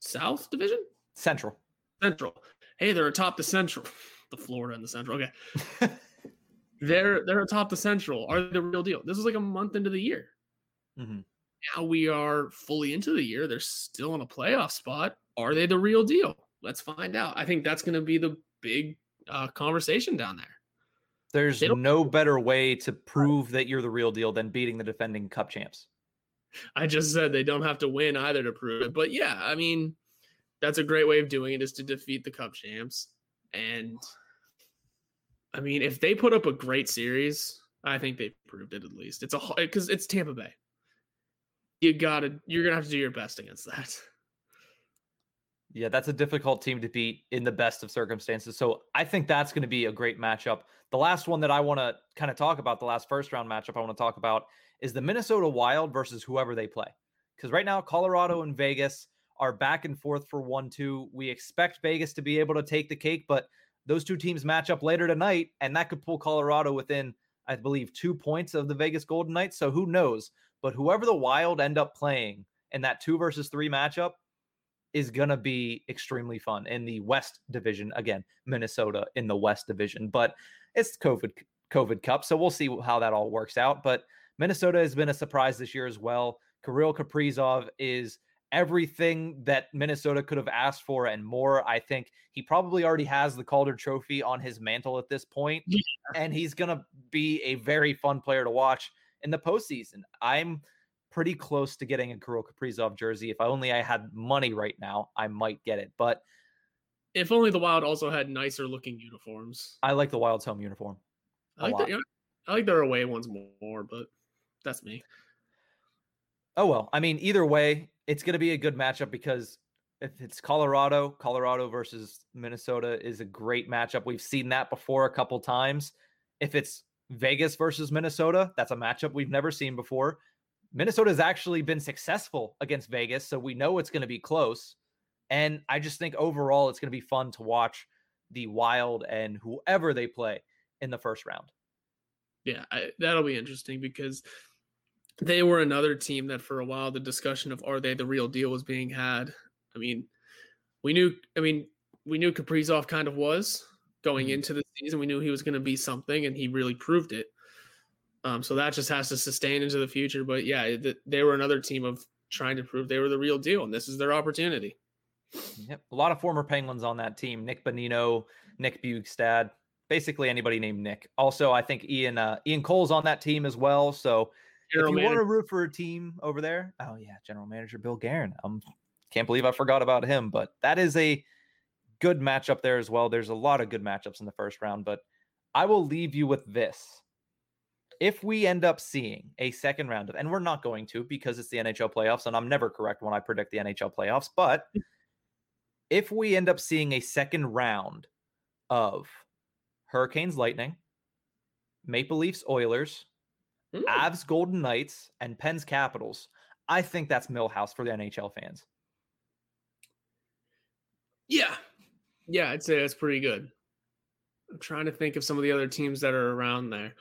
South Division? Central. Central. Hey, they're atop the Central. the Florida and the Central. Okay. they're they're atop the Central. Are they the real deal? This is like a month into the year. Mm-hmm now we are fully into the year. They're still in a playoff spot. Are they the real deal? Let's find out. I think that's going to be the big uh, conversation down there. There's no better way to prove that you're the real deal than beating the defending cup champs. I just said they don't have to win either to prove it. But yeah, I mean, that's a great way of doing it is to defeat the cup champs. And I mean, if they put up a great series, I think they proved it at least. It's a because it's Tampa Bay you gotta you're gonna have to do your best against that. Yeah, that's a difficult team to beat in the best of circumstances. So I think that's going to be a great matchup. The last one that I want to kind of talk about, the last first round matchup I want to talk about is the Minnesota Wild versus whoever they play. Because right now, Colorado and Vegas are back and forth for one, two. We expect Vegas to be able to take the cake, but those two teams match up later tonight, and that could pull Colorado within, I believe, two points of the Vegas Golden Knights. So who knows? But whoever the Wild end up playing in that two versus three matchup is going to be extremely fun in the West Division. Again, Minnesota in the West Division, but it's COVID COVID Cup, so we'll see how that all works out. But Minnesota has been a surprise this year as well. Kirill Kaprizov is everything that Minnesota could have asked for and more. I think he probably already has the Calder Trophy on his mantle at this point, yeah. and he's going to be a very fun player to watch in the postseason. I'm pretty close to getting a Kirill Kaprizov jersey. If only I had money right now, I might get it. But if only the Wild also had nicer looking uniforms. I like the Wild's home uniform. I like, the, I like their away ones more, but that's me. Oh well, I mean, either way, it's going to be a good matchup because if it's Colorado, Colorado versus Minnesota is a great matchup. We've seen that before a couple times. If it's Vegas versus Minnesota. That's a matchup we've never seen before. Minnesota has actually been successful against Vegas, so we know it's going to be close. And I just think overall it's going to be fun to watch the Wild and whoever they play in the first round. Yeah, I, that'll be interesting because they were another team that for a while the discussion of are they the real deal was being had. I mean, we knew. I mean, we knew Kaprizov kind of was, going mm-hmm. into the season. We knew he was going to be something, and he really proved it. Um, so that just has to sustain into the future. But yeah, they were another team of trying to prove they were the real deal, and this is their opportunity. Yep, a lot of former Penguins on that team: Nick Bonino, Nick Bjugstad, basically anybody named Nick. Also, I think Ian uh, Ian Cole's on that team as well. So General if you manager. want to root for a team over there, oh yeah, General Manager Bill Guerin. Um, can't believe I forgot about him, but that is a good matchup there as well. There's a lot of good matchups in the first round, but I will leave you with this. If we end up seeing a second round of, and we're not going to because it's the NHL playoffs, and I'm never correct when I predict the NHL playoffs, but if we end up seeing a second round of Hurricanes Lightning, Maple Leafs Oilers, mm. Avs Golden Knights, and Pens Capitals, I think that's Millhouse for the NHL fans. Yeah, yeah, I'd say that's pretty good. I'm trying to think of some of the other teams that are around there.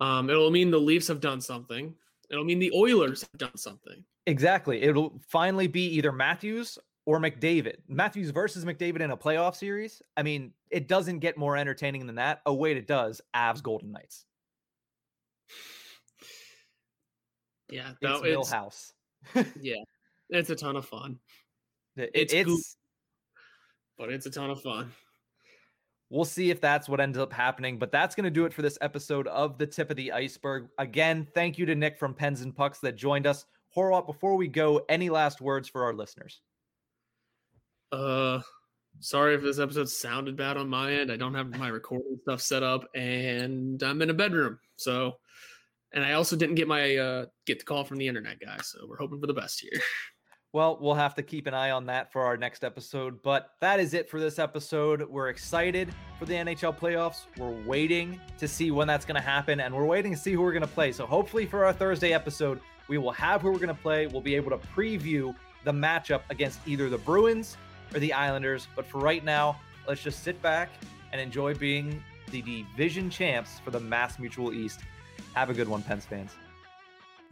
Um, it'll mean the Leafs have done something. It'll mean the Oilers have done something. Exactly. It'll finally be either Matthews or McDavid. Matthews versus McDavid in a playoff series. I mean, it doesn't get more entertaining than that. Oh, wait, it does. Avs Golden Knights. Yeah, It's that, it's, Millhouse. yeah, it's a ton of fun, It- it's it's. But it's a ton of fun. We'll see if that's what ends up happening, but that's going to do it for this episode of The Tip of the Iceberg. Again, thank you to Nick from Pens and Pucks that joined us. Horwat, before we go, any last words for our listeners? Uh, sorry if this episode sounded bad on my end. I don't have my recording stuff set up, and I'm in a bedroom. So, and I also didn't get my uh get the call from the internet guy. So we're hoping for the best here. Well, we'll have to keep an eye on that for our next episode. But that is it for this episode. We're excited for the NHL playoffs. We're waiting to see when that's going to happen, and we're waiting to see who we're going to play. So hopefully, for our Thursday episode, we will have who we're going to play. We'll be able to preview the matchup against either the Bruins or the Islanders. But for right now, let's just sit back and enjoy being the division champs for the Mass Mutual East. Have a good one, Pens fans.